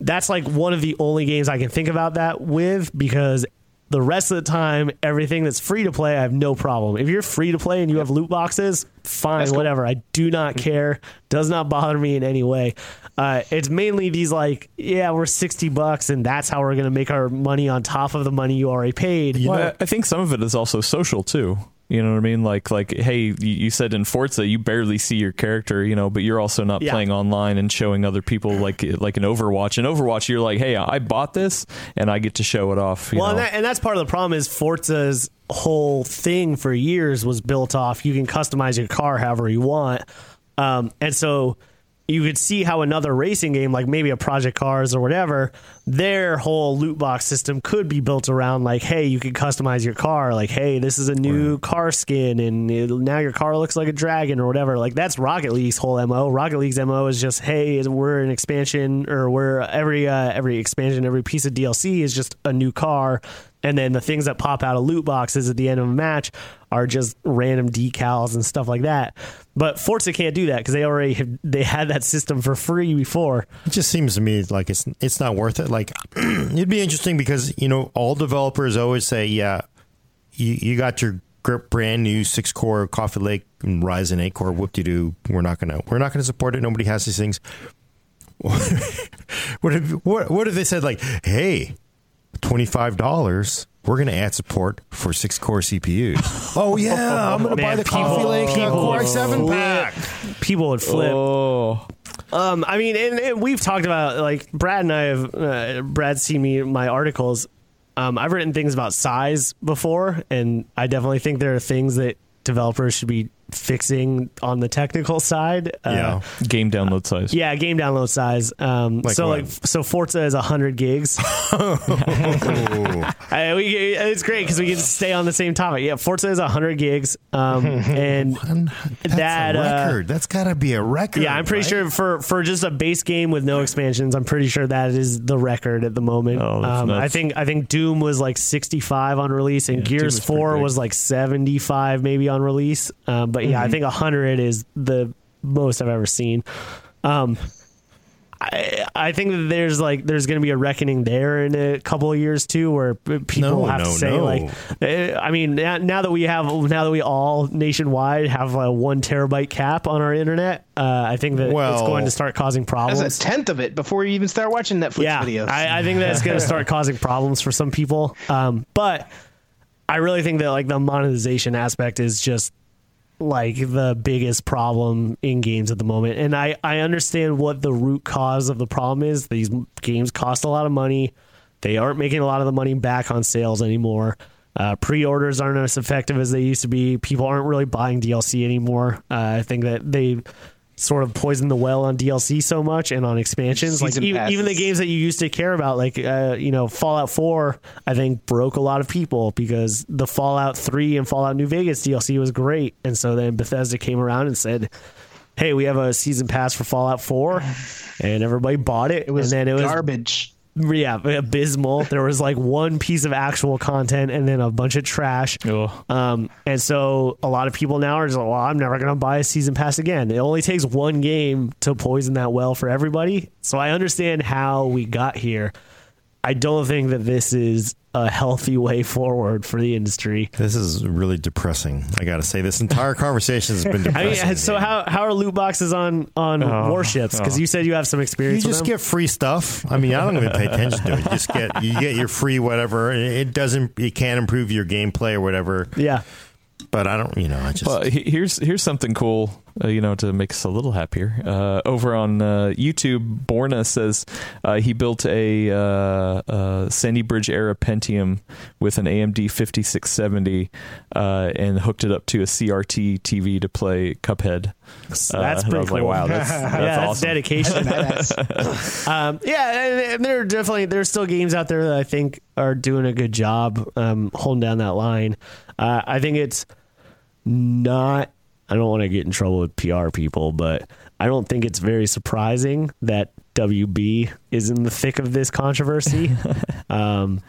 that's like one of the only games I can think about that with because the rest of the time, everything that's free to play, I have no problem. If you're free to play and you have loot boxes, fine, cool. whatever. I do not care. Does not bother me in any way. Uh, it's mainly these like, yeah, we're sixty bucks, and that's how we're gonna make our money on top of the money you already paid. Well, I think some of it is also social too. You know what I mean? Like, like, hey, you- you said in Forza you barely see your character, you know, but you're also not Yeah. playing online and showing other people like, like an Overwatch. In Overwatch, you're like, hey, I bought this and I get to show it off. You Well, and, that, and that's part of the problem is Forza's whole thing for years was built off you can customize your car however you want, um, and so you could see how another racing game like maybe a Project Cars or whatever, their whole loot box system could be built around like, hey, you can customize your car, like, hey, this is a new car skin, and it, now your car looks like a dragon or whatever. Like that's Rocket League's whole mo. Rocket League's mo is just, hey, we're an expansion, or we're every uh, every expansion, every piece of DLC is just a new car. And then the things that pop out of loot boxes at the end of a match are just random decals and stuff like that. But Forza can't do that because they already have, they had that system for free before. It just seems to me like it's it's not worth it. Like (clears throat) it'd be interesting because you know all developers always say, yeah, you, you got your brand new six core Coffee Lake and Ryzen eight core. Whoop de doo. We're not gonna we're not gonna support it. Nobody has these things. (laughs) what if what what if they said like, hey, twenty five dollars. We're going to add support for six core CPUs. (laughs) oh yeah, I'm going to buy Man, the Coffee Lake uh, Core i7 pack. People would flip. oh, Um, I mean, and, and we've talked about like Brad and I have. Uh, Brad's seen me my articles. Um, I've written things about size before, and I definitely think there are things that developers should be fixing on the technical side. Uh, Yeah. Game download size. yeah, game download size. Um, Like so what? like so Forza is 100 gigs. I, (laughs) (laughs) we, it's great because we can stay on the same topic. Yeah, Forza is 100 gigs, um, (laughs) and That's that a uh, record. That's got to be a record. yeah, I'm pretty right? sure for for just a base game with no expansions, I'm pretty sure that is the record at the moment. Oh, um, I think I think Doom was like 65 on release, and Doom Gears 4 was like 75 maybe on release. Um, but yeah, I think 100 is the most I've ever seen. Um, I, I think that there's like there's going to be a reckoning there in a couple of years too, where people No, have no, to say no. like, eh, I mean, now, now that we have now that we all nationwide have a one terabyte cap on our internet, uh, I think that it's going to start causing That's problems. a tenth of it before you even start watching Netflix yeah, videos. I, I think that's going to start (laughs) causing problems for some people. Um, but I really think that like the monetization aspect is just like the biggest problem in games at the moment. And I, I understand what the root cause of the problem is. These games cost a lot of money. They aren't making a lot of the money back on sales anymore. Uh, pre-orders aren't as effective as they used to be. People aren't really buying DLC anymore. Uh, I think that they sort of poisoned the well on DLC so much and on expansions. like Season even, even the games that you used to care about, like uh, you know Fallout Four, I think broke a lot of people because the Fallout Three and Fallout New Vegas DLC was great, and so then Bethesda came around and said, "Hey, we have a season pass for Fallout 4," and everybody bought it. it was and then it was garbage. Yeah abysmal. there was like one piece of actual content and then a bunch of trash. Oh. Um, and so a lot of people now are just like, well, I'm never going to buy a season pass again. It only takes one game to poison that well for everybody. So I understand how we got here. I don't think that this is a healthy way forward for the industry. This is really depressing. I got to say, this entire conversation has been (laughs) I depressing. mean, uh, so how how are loot boxes on on Oh, warships? Because oh. you said you have some you experience. with just them. get free stuff. I mean, I don't even pay attention to it. You just get you get your free whatever. It doesn't. It can't improve your gameplay or whatever. yeah. But I don't. You know, I just. Well, here's here's something cool, uh, you know, to make us a little happier. Uh, over on uh, YouTube, Borna says uh, he built a uh, uh, Sandy Bridge era Pentium with an AMD 5670 uh, and hooked it up to a CRT TV to play Cuphead. That's Uh, and pretty was like, cool. wow, that's, (laughs) that's yeah, that's awesome. dedication. (laughs) (laughs) Um, yeah, and, and there are definitely there's still games out there that I think are doing a good job um, holding down that line. Uh, I think it's not. I don't want to get in trouble with PR people, but I don't think it's very surprising that WB is in the thick of this controversy. (laughs) um,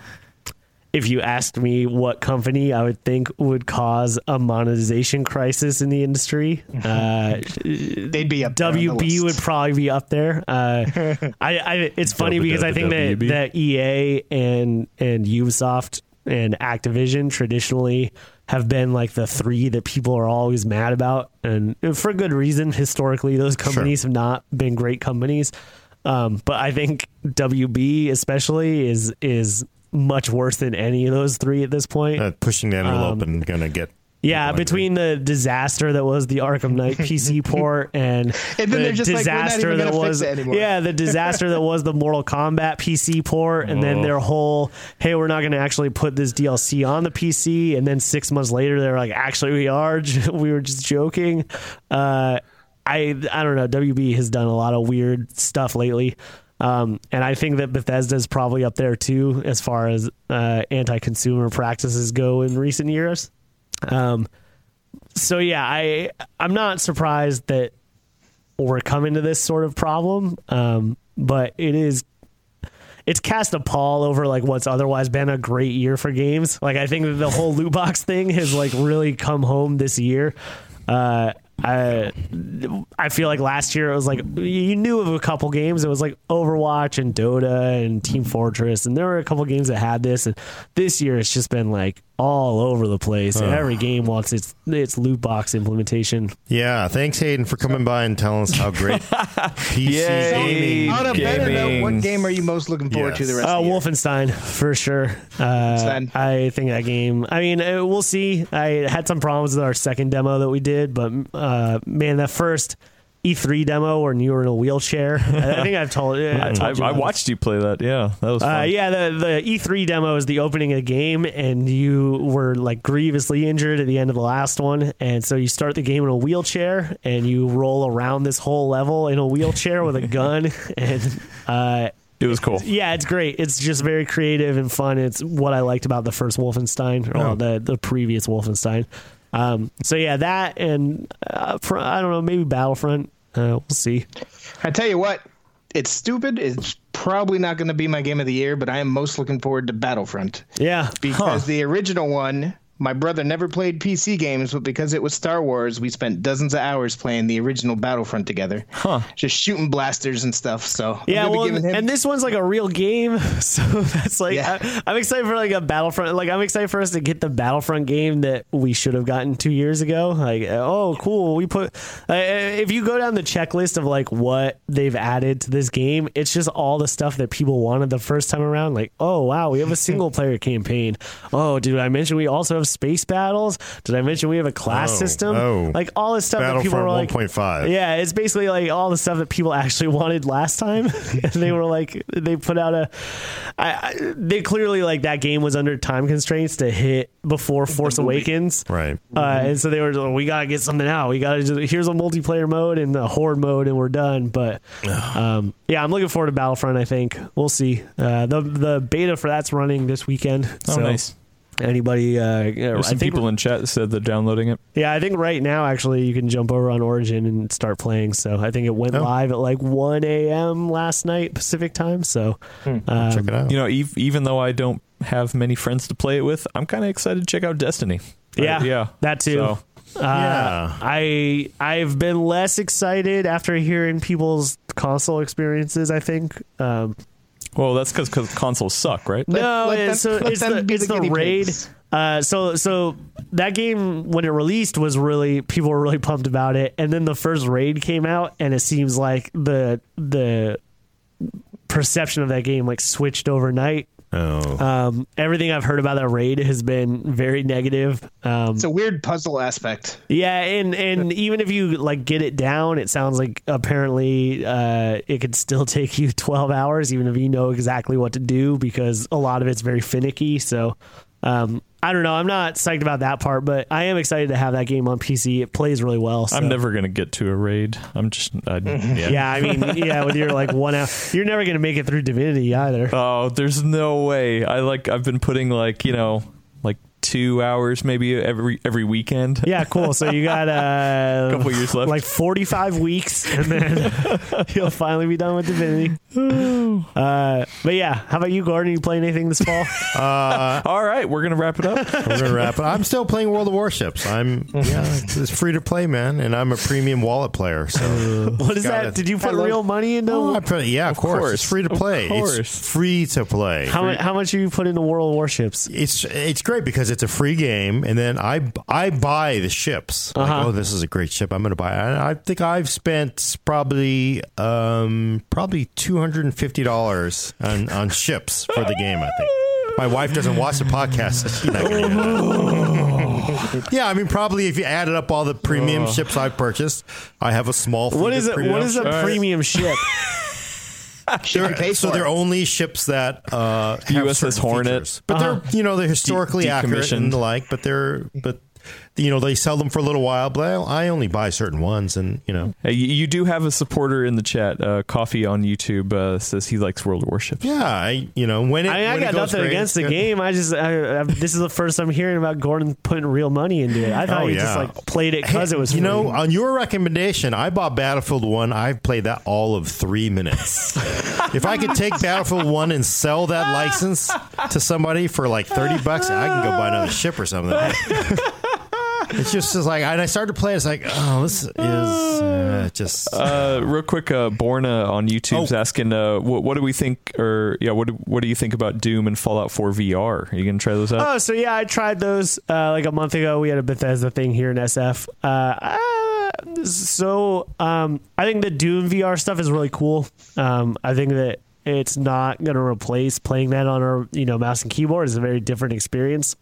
if you asked me what company I would think would cause a monetization crisis in the industry, (laughs) uh, They'd be up there on the WB would probably be up there. Uh, (laughs) I, I, it's funny because I think that, that EA and and Ubisoft and Activision traditionally have been like the three that people are always mad about, and for good reason. Historically, those companies have not been great companies. Um, but I think WB especially is is much worse than any of those three at this point. uh, pushing the envelope Um, and gonna get. Yeah, between the disaster that was the Arkham Knight PC (laughs) port and, And then the like, disaster even that was yeah, the disaster that was the Mortal Kombat PC port, and then Oh. their whole hey, we're not going to actually put this DLC on the PC, and then six months later they're like, actually we are, (laughs) we were just joking. Uh, I I don't know. WB has done a lot of weird stuff lately. Um, and I think that Bethesda is probably up there too as far as uh, anti-consumer practices go in recent years. Um, so yeah, I I'm not surprised that we're coming to this sort of problem, um, but it is it's cast a pall over like what's otherwise been a great year for games. Like I think the whole loot box thing has like really come home this year. Uh, I I feel like last year it was like you knew of a couple games. It was like Overwatch and Dota and Team Fortress, and there were a couple games that had this. And this year it's just been like all over the place. And every game wants its its loot box implementation. Yeah, thanks Hayden for coming by and telling us how great (laughs) PC Yay. gaming. On a better note, what game are you most looking forward to the rest Uh, of the year? Wolfenstein for sure. Uh, I think that game. I mean, uh, we'll see. I had some problems with our second demo that we did, but uh, man, that first E3 demo when you were in a wheelchair. I, (laughs) I think I've told. I, I, told you I about watched you play that. Yeah, that was fun. uh, yeah, the the E3 demo is the opening of the game, and you were like grievously injured at the end of the last one, and so you start the game in a wheelchair, and you roll around this whole level in a wheelchair with a (laughs) gun, and uh, it was cool. yeah, it's great. It's just very creative and fun. It's what I liked about the first Wolfenstein, or well, the the previous Wolfenstein. Um, so yeah, that and uh, I don't know, maybe Battlefront. Uh, we'll see. I tell you what, it's stupid. It's probably not going to be my game of the year, but I am most looking forward to Battlefront Yeah, because the original one, my brother never played PC games, but because it was Star Wars, we spent dozens of hours playing the original Battlefront together, Huh. just shooting blasters and stuff. So Yeah, well, him- and this one's like a real game, (laughs) so that's like Yeah. I, am excited for like a Battlefront. Like I'm excited for us to get the Battlefront game that we should have gotten two years ago. Like, oh, cool. We put uh, if you go down the checklist of like what they've added to this game, it's just all the stuff that people wanted the first time around. Like, oh wow, we have a (laughs) single player campaign. Oh, dude, I mentioned we also have space battles? Did I mention we have a class Oh, system? oh. Like all this stuff that people Battlefront were like 1.5. yeah, it's basically like all the stuff that people actually (laughs) wanted last time, (laughs) and they were like, they put out a, I, I, they clearly like that game was under time constraints to hit before Force (laughs) Awakens, Right. uh, and so they were, like, we gotta get something out. We gotta just here's a multiplayer mode and a horde mode, and we're done. But (sighs) um, yeah, I'm looking forward to Battlefront. I think we'll see. Uh, the the beta for that's running this weekend. Oh, so nice. Anybody? Uh, yeah, There's I some think people in chat said they're downloading it. yeah, I think right now actually you can jump over on Origin and start playing. So I think it went Oh. live at like 1 a.m. last night Pacific time. So um, Check it out. You know, ev- even though I don't have many friends to play it with, I'm kind of excited to check out Destiny. yeah, Uh, yeah, that too. So, Uh, Yeah. I I've been less excited after hearing people's console experiences. I think. Um, well, that's because consoles suck, right? Let- no, let it's, them- so (laughs) it's the, be it's the the raid. Uh, so so that game when it released was really people were really pumped about it, and then the first raid came out, and it seems like the the perception of that game like switched overnight. Oh. Um, everything I've heard about that raid has been very negative. Um, it's a weird puzzle aspect. yeah, and and (laughs) even if you like get it down, it sounds like apparently uh, it could still (laughs) take you 12 hours, even if you know exactly what to do, because a lot of it's very finicky. So um, I don't know. I'm not psyched about that part, but I am excited to have that game on PC. It plays really well. So. I'm never gonna get to a raid. I'm just, I, (laughs) yeah. Yeah, I mean, yeah, with your like one hour, you're never gonna make it through Divinity either. Oh, there's no way. I like. I've been putting like you know, like two hours maybe every every weekend. Yeah, cool. So you got (laughs) uh, Couple years left. like 45 weeks, and then (laughs) you'll finally be done with Divinity. (sighs) Uh, but yeah, how about you, Gordon? You playing anything this fall? (laughs) All right, we're gonna wrap it up. We're gonna wrap it. I'm still playing World of Warships. I'm yeah, it's free to play, man, and I'm a premium wallet player. So what is that? it. Did you put love- real money into? oh, I put, yeah, of, course. course. it's free to Of play. course. It's free to play. how, mu- how much do you put into World of Warships? It's it's great because it's a free game, and then I I buy the ships. Uh-huh. oh, this is a great ship. I'm going to buy. it. I, I think I've spent probably um probably two hundred and fifty dollars on on ships for the game. I think. My wife doesn't watch the podcast. she's not gonna know. (laughs) yeah, I mean, probably if you added up all the premium ships I've purchased, I have a small. What fleet it? What is a ships. premium ship? (laughs) (laughs) Should you So they're it? only ships that uh, have USS Hornet. features. but they're you know they're historically De- accurate and the like. But they're but you know they sell them for a little while. But I, I only buy certain ones, and you know Hey, you, you do have a supporter in the chat. Uh, Coffee on YouTube uh, says he likes World of Warships. yeah, I you know when it I, mean, I when it got goes nothing great, against the good. game. I just I, I, this is the first I'm hearing about Gordon putting real money into it. I thought Oh, he just like played it because it was. You free. know, on your recommendation, I bought Battlefield One. I've played that all of three minutes. if I could take Battlefield One and sell that license to somebody for like thirty bucks, I can go buy another ship or something. (laughs) (laughs) it's just it's like, and I started to play. It's like, oh, this is uh, just. Uh, real quick, uh, Borna on YouTube's Oh. asking, uh, what, what do we think, or yeah, what do, what do you think about Doom and Fallout 4 VR? Are you gonna try those out? Oh, so yeah, I tried those uh, like a month ago. We had a Bethesda thing here in SF. Uh, uh, so um, I think the Doom VR stuff is really cool. Um, I think that it's not going to replace playing that on our you know mouse and keyboard. It's a very different experience.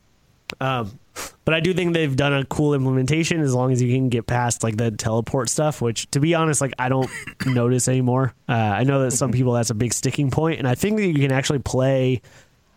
Um, but I do think they've done a cool implementation as long as you can get past like the teleport stuff, which to be honest, like I don't (laughs) notice anymore. Uh, I know that some people that's a big sticking point, and I think that you can actually play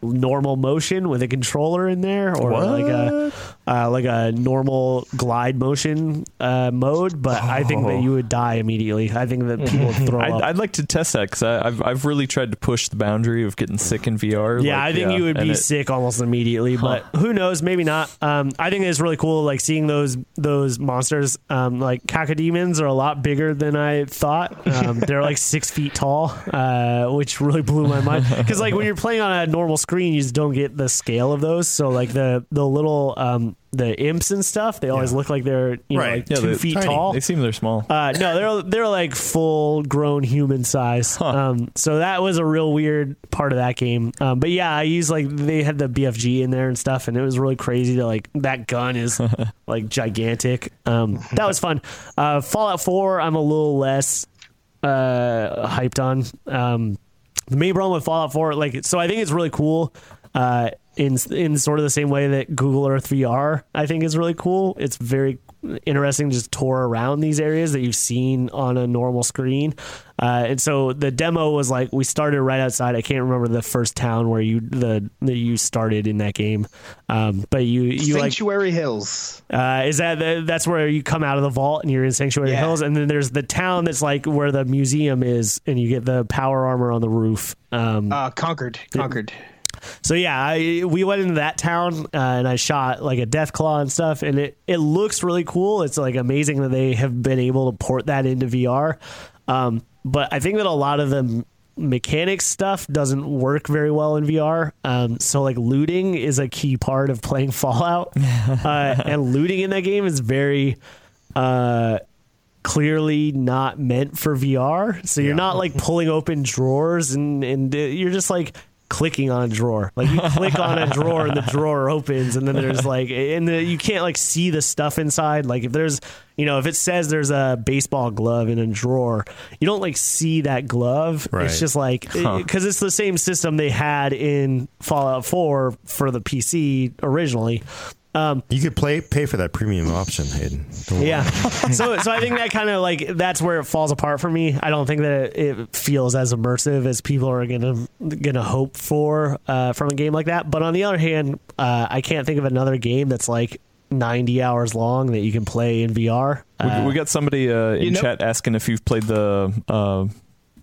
normal motion with a controller in there or like a uh, like a normal glide motion uh, mode but i think that you would die immediately i think that people would throw I'd, up I'd like to test that because I've I've really tried to push the boundary of getting sick in VR. yeah, like, I think you would be it- sick almost immediately, but who knows? Maybe not. Um, I think it's really cool, like seeing those those monsters. Um, like cacodemons are a lot bigger than I thought. Um, they're like six feet tall, uh, which really blew my mind. Because like when you're playing on a normal screen, you just don't get the scale of those. So like the the little um, the imps and stuff, they always look like they're you know Right. like Yeah, two they're feet tiny. tall. They seem they're small. Uh, no, they're they're like full grown human size. Um, so that was a real weird part of that game. Um, but yeah, I used like they had the BFG in there and stuff, and it was really crazy to like that gun is (laughs) like gigantic. Um, that was fun. Uh, Fallout Four, I'm a little less uh, hyped on. Um, the main problem with Fallout 4, like, so I think it's really cool. Uh, in in sort of the same way that Google Earth VR, I think is really cool. It's very interesting to just tour around these areas that you've seen on a normal screen. Uh, and so the demo was like we started right outside. I can't remember the first town where you the that you started in that game, um, but you you like Sanctuary Hills. uh, is that the, that's where you come out of the vault and you're in Sanctuary Yeah. Hills, and then there's the town that's like where the museum is, and you get the power armor on the roof. Um, Uh, Concord. Concord. So yeah, I, we went into that town uh, and I shot like a Deathclaw and stuff, and it it looks really cool. It's like amazing that they have been able to port that into VR. Um, but I think that a lot of the mechanics stuff doesn't work very well in VR. Um, so like looting is a key part of playing (laughs) Fallout, (laughs) uh, and looting in that game is very. Uh, clearly not meant for VR. So you're not like pulling open drawers and and uh, you're just like clicking on a drawer. Like you click on a drawer and the drawer opens and then there's (laughs) like and the, you can't like see the stuff inside. Like if there's you know if it says there's a baseball glove in a drawer, you don't like see that glove. Right. It's just like because it's the same system they had in Fallout 4 for the PC originally. Um, You could play pay for that premium option, Hayden. Don't yeah. (laughs) so so I think that kind of like that's where it falls apart for me. I don't think that it, it feels as immersive as people are gonna gonna hope for uh, from a game like that. But on the other hand, uh, I can't think of another game that's like 90 hours long that you can play in VR. We, Uh, we got somebody uh, in you know- chat asking if you've played the uh,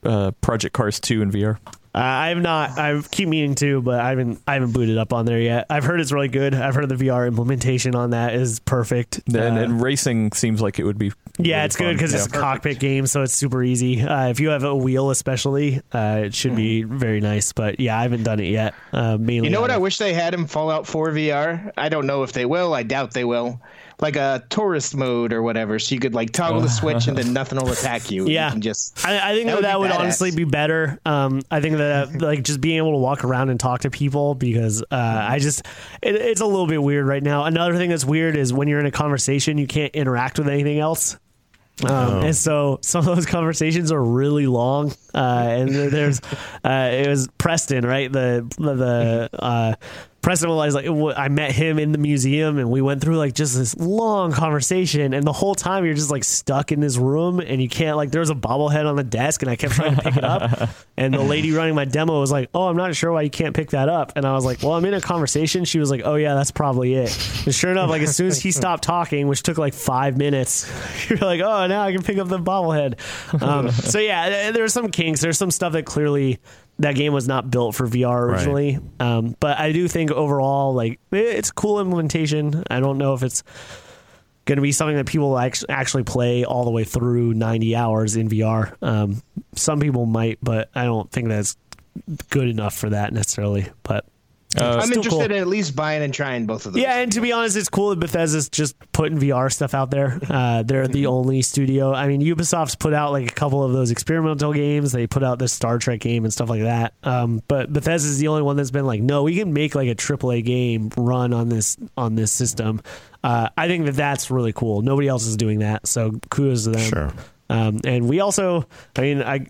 uh, Project Cars 2 in VR. Uh, I have not. I keep meaning to, but I haven't. I haven't booted up on there yet. I've heard it's really good. I've heard the VR implementation on that is perfect. And, Uh, and racing seems like it would be. Yeah, really it's good fun. because it's a Yeah. cockpit game, so it's super easy. Uh, if you have a wheel, especially, uh, it should be very nice. But yeah, I haven't done it yet. Uh, mainly, You know what on- I wish they had in Fallout 4 VR? I don't know if they will. I doubt they will. Like a tourist mode or whatever, so you could like toggle the switch and then (laughs) nothing will attack you. Yeah. you can just I, I think That that, that would would, honestly be better. Um, I think that like just being able to walk around and talk to people because uh, I just it, it's a little bit weird right now. Another thing that's weird is when you're in a conversation, you can't interact with anything else. Um, And so some of those conversations are really long. Uh, and there's, uh, it was Preston, right? The, the, uh, Preston was like, I met him in the museum and we went through like just this long conversation. And the whole time you're just like stuck in this room and you can't, like, there was a bobblehead on the desk and I kept trying to pick it up. (laughs) And the lady running my demo was like, Oh, I'm not sure why you can't pick that up. And I was like, Well, I'm in a conversation. She was like, Oh, yeah, that's probably it. And sure enough, like, as soon as he stopped talking, which took like five minutes, (laughs) you're like, Oh, now I can pick up the bobblehead. Um, so yeah, th- there's some kinks. There's some stuff that clearly that game was not built for VR originally. Um, but I do think overall, like, it's a cool implementation. I don't know if it's going to be something that people act- actually play all the way through 90 hours in VR. Um, some people might, but I don't think that's good enough for that necessarily. But Uh, I'm interested cool. in at least buying and trying both of those. yeah, and to be honest, it's cool that Bethesda's just putting VR stuff out there. Uh, they're the only studio. I mean, Ubisoft's put out like a couple of those experimental games. They put out this Star Trek game and stuff like that. Um, but Bethesda's the only one that's been like, no, we can make like a AAA game run on this on this system. Uh, I think that that's really cool. Nobody else is doing that, so kudos to them. Sure. Um, and we also, I mean, I,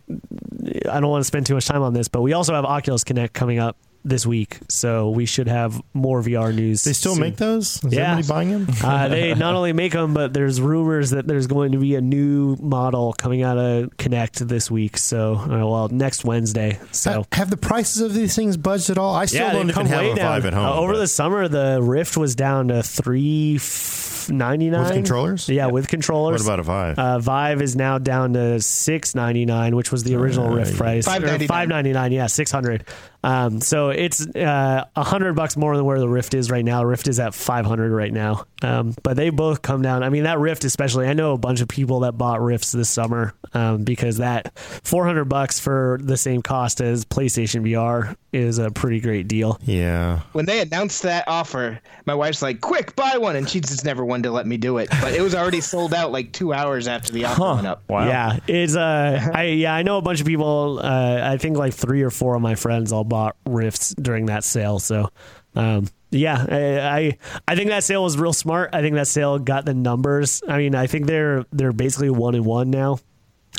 I don't want to spend too much time on this, but we also have Oculus Connect coming up this week, so we should have more VR news. They still soon. make those? Is Yeah. anybody buying them? (laughs) uh, they not only make them, but there's rumors that there's going to be a new model coming out of Connect this week. So, uh, well, next Wednesday. So. have the prices of these things budged at all? I still yeah, don't even have a down. Vive at home. Uh, over but the summer, the Rift was down to three ninety nine with controllers. Yeah, with controllers. What about a Vive? Uh, Vive is now down to six ninety nine, which was the original Uh, Rift price. Five ninety nine, yeah, six hundred. Um, so it's uh, a hundred bucks more than where the Rift is right now. Rift is at five hundred right now. Um, but they both come down. I mean, that Rift especially. I know a bunch of people that bought Rifts this summer um, because that four hundred bucks for the same cost as PlayStation VR is a pretty great deal. yeah. when they announced that offer, my wife's like, "Quick, buy one!" And she's just never one to let me do it. But it was already (laughs) sold out like two hours after the offer went up. Wow. Yeah, it's uh, I yeah, I know a bunch of people. Uh, I think like three or four of my friends all bought Rifts during that sale. So, um, yeah, I, I I think that sale was real smart. I think that sale got the numbers. I mean, I think they're they're basically one and one now.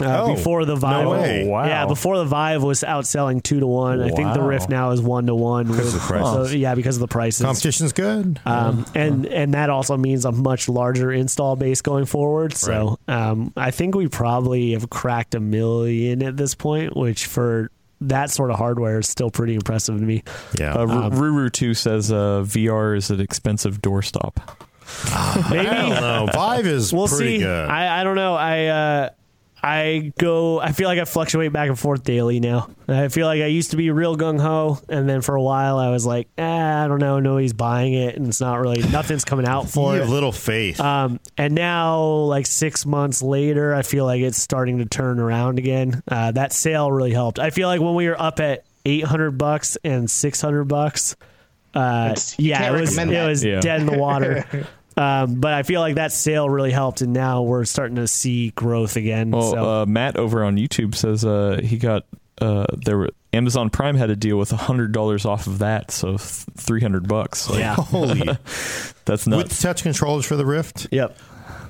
Uh, Oh, before the Vive, no way. Oh, wow. yeah, before the Vive was outselling two to one. I think the Rift now is one to one. Because of the prices. So, yeah, because of the prices. Competition's good. Um, and and that also means a much larger install base going forward. So um, I think we probably have cracked a million at this point, which for that sort of hardware is still pretty impressive to me. yeah. Uh, Um, Ruru two says uh, VR is an expensive doorstop. Maybe I don't know. Vive is we'll pretty see. good. I, I don't know. I uh, I go. I feel like I fluctuate back and forth daily now. I feel like I used to be real gung ho, and then for a while I was like, eh, I don't know. Nobody's buying it, and it's not really nothing's coming out you for it. little faith. Um, and now, like six months later, I feel like it's starting to turn around again. Uh, that sale really helped. I feel like when we were up at eight hundred bucks and six hundred bucks, uh, yeah, can't it was it recommend was Yeah. dead in the water. (laughs) um, but I feel like that sale really helped, and now we're starting to see growth again. Well, so uh, Matt over on YouTube says uh, he got uh, there. Were, Amazon Prime had a deal with hundred dollars off of that, so three hundred bucks. Like, yeah, (laughs) Holy. that's nuts. With touch controllers for the Rift? yep,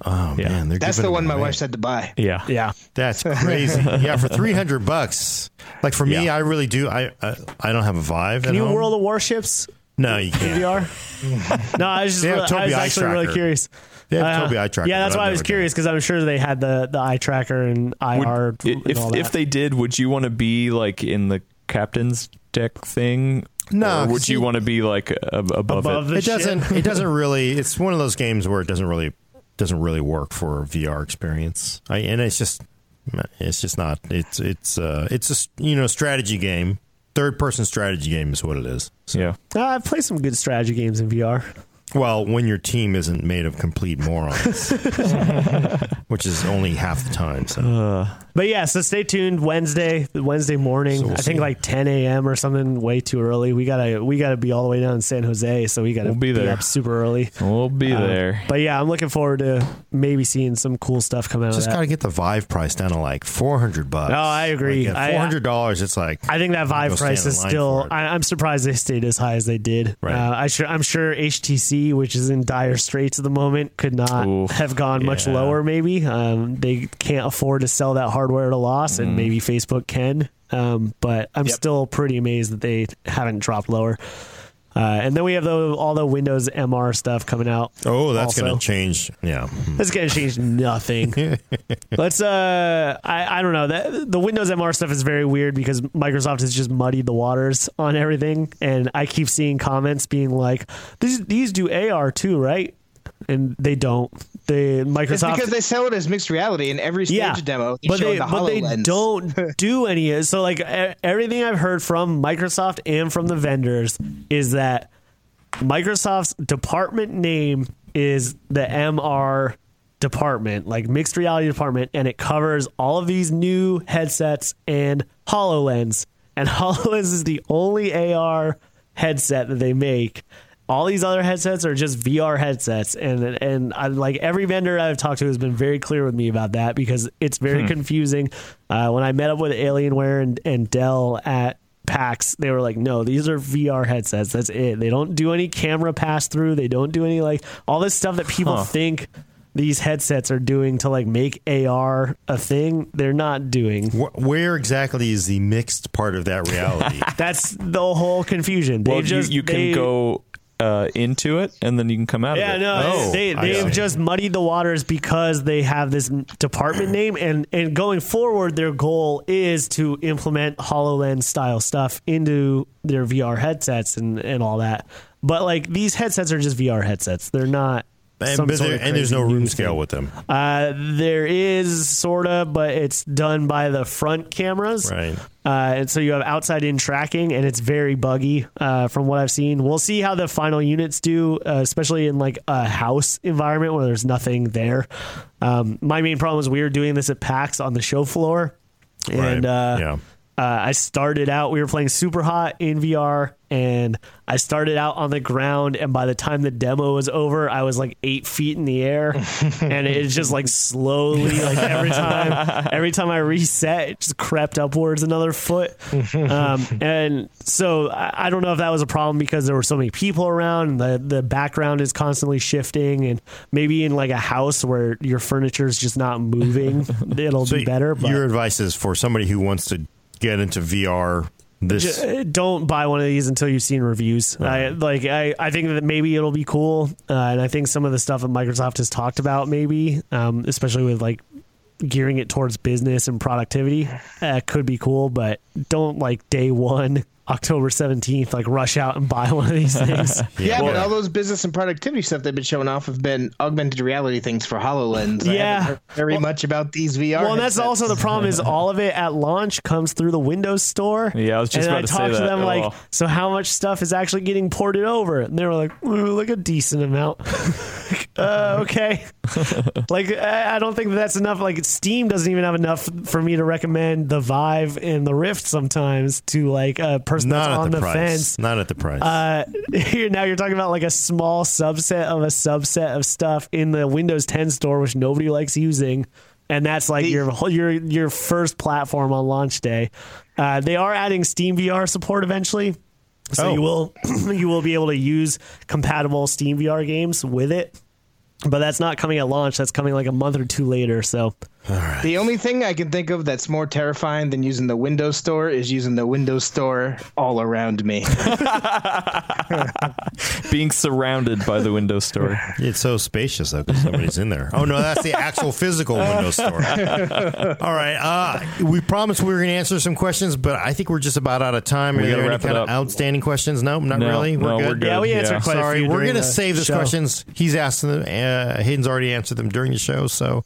Oh, Yeah. man. They're That's the one my away. wife said to buy. Yeah, yeah. That's (laughs) crazy. yeah, for 300 bucks. Like for me, Yeah. I really do. I, I I don't have a Vive. Can at you home. World of Warships No, you can't. VR? (laughs) no, I was just They have really- I Tobii was Eye actually really Tracker. curious. They have Uh, Tobii Eye Tracker. Yeah, that's why I've was curious because I'm sure they had the the eye tracker and Would- IR. and if all that. if they did, would you want to be like in the captain's deck thing? No, or would 'cause you you- want to be like ab- above, Above it? the It ship. doesn't. It doesn't (laughs) really. It's one of those games where it doesn't really doesn't really work for a VR experience. I, and it's just it's just not. It's it's uh it's a you know strategy game. Third person strategy game is what it is. So, yeah. Uh, I've played some good strategy games in VR. Well, when your team isn't made of complete morons, (laughs) which is only half the time. So Uh, But yeah, so stay tuned. Wednesday, Wednesday morning. So we'll I think see. like 10 a.m. or something. Way too early. We gotta we gotta be all the way down in San Jose, so we gotta We'll be there. up super early. we'll be Uh, there. But yeah, I'm looking forward to maybe seeing some cool stuff come out just of gotta get the Vive price down to like four hundred bucks. No, I agree. Like Four hundred dollars. It's like I think that I'll Vive price is still. I, I'm surprised they stayed as high as they did. Right. Uh, I sure, I'm sure HTC, which is in dire straits at the moment, could not Oof, have gone much lower. Maybe um, they can't afford to sell that hardware at a loss, Mm. and maybe Facebook can. Um, but I'm Yep. still pretty amazed that they haven't dropped lower. Uh, and then we have the, all the Windows MR stuff coming out. oh, that's going to change. Yeah. That's gonna change nothing. (laughs) Let's. Uh, I I don't know. That the Windows MR stuff is very weird because Microsoft has just muddied the waters on everything, and I keep seeing comments being like, "These these do AR too, right?" And they don't. They It's Microsoft. because they sell it as mixed reality in every stage yeah, demo. They but they the but they don't (laughs) do any. of So like everything I've heard from Microsoft and from the vendors is that Microsoft's department name is the MR department, like mixed reality department, and it covers all of these new headsets and HoloLens. And (laughs) HoloLens is the only AR headset that they make. All these other headsets are just VR headsets, and and I, like every vendor I've talked to has been very clear with me about that because it's very confusing. Uh, when I met up with Alienware and, and Dell at PAX, they were like, no, these are VR headsets. That's it. They don't do any camera pass through. They don't do any like all this stuff that people Huh. think these headsets are doing to like make AR a thing, they're not doing. Wh- Where exactly is the mixed part of that reality? (laughs) That's the whole confusion. They Well, just you, you can they- go uh, into it and then you can come out Yeah, of it. no, Oh, they, they've just muddied the waters because they have this department (clears throat) name, and and going forward, their goal is to implement Hololens style stuff into their VR headsets and and all that. But like these headsets are just VR headsets; they're not. And, some but sort there, of and there's no room scale thing. with them. Uh, there is sorta, but it's done by the front cameras. Right. Uh, and so you have outside in tracking, and it's very buggy uh, from what I've seen. We'll see how the final units do, uh, especially in like a house environment where there's nothing there. Um, my main problem is we were doing this at PAX on the show floor, and Right. uh, Yeah. uh, I started out. We were playing Superhot in VR, and I started out on the ground. And by the time the demo was over, I was like eight feet in the air, (laughs) and it's just like slowly, like every time, every time I reset, it just crept upwards another foot. Um, and so I, I don't know if that was a problem because there were so many people around, and the the background is constantly shifting, and maybe in like a house where your furniture is just not moving, (laughs) it'll So be better. But your advice is for somebody who wants to get into VR. This J- don't buy one of these until you've seen reviews. I like. I, I think that maybe it'll be cool, uh, and I think some of the stuff that Microsoft has talked about, maybe, um, especially with like gearing it towards business and productivity, uh, could be cool. But don't like day one, October seventeenth, like rush out and buy (laughs) one of these things. (laughs) Yeah, but all those business and productivity stuff they've been showing off have been augmented reality things for Hololens. Yeah. haven't heard very much about these VR. Well, and that's headsets. also the problem is all of it at launch comes through the Windows Store. Yeah, I was just and about I to say talked to that. them like, Oh. so how much stuff is actually getting ported over? And they were like, "Ooh, like a decent amount. (laughs) uh, okay. like I I don't think that's enough. Like Steam doesn't even have enough for me to recommend the Vive and the Rift sometimes to like a person not that's at on the, the, price. fence. Not at the price. Uh, (laughs) here now you're talking about like a small subset of a subset of stuff in the Windows 10 store, which nobody likes using, and that's like The- your your your first platform on launch day. Uh, they are adding Steam VR support eventually, so Oh. you will (clears throat) you will be able to use compatible Steam VR games with it. But that's not coming at launch. That's coming like a month or two later. So The only thing I can think of that's more terrifying than using the Windows Store is using the Windows Store all around me. (laughs) (laughs) Being surrounded by the Windows Store. It's so spacious though, because somebody's in there. Oh no, that's the actual physical Windows store. (laughs) All right, uh, we promised we were going to answer some questions, but I think we're just about out of time. Are We there gotta any kind of outstanding questions? No, not No, really. no, we're good. yeah, we answered Yeah. quite a Sorry, few. we're going to the save those show. questions. He's asked them. Uh, Hayden's already answered them during the show, so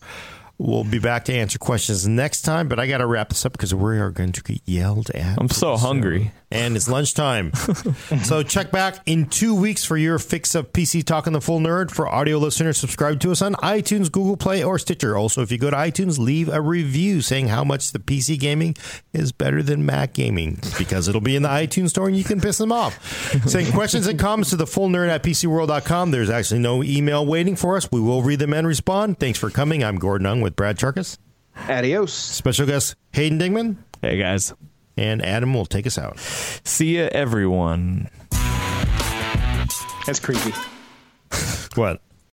we'll be back to answer questions next time. But I got to wrap this up because we are going to get yelled at. I'm so soon. hungry. and it's lunchtime. (laughs) so check back in two weeks for your fix of PC Talking the Full Nerd. For audio listeners, subscribe to us on iTunes, Google Play, or Stitcher. Also, if you go to iTunes, leave a review saying how much the PC gaming is better than Mac gaming because it'll be in the iTunes store and you can piss them off. Send questions and comments to the full nerd at PCWorld.com. There's actually no email waiting for us. We will read them and respond. Thanks for coming. I'm Gordon Ung with Brad Chacos. Adios. Special guest Hayden Dingman. Hey guys. And Adam will take us out. See ya, everyone. That's creepy. (laughs) What?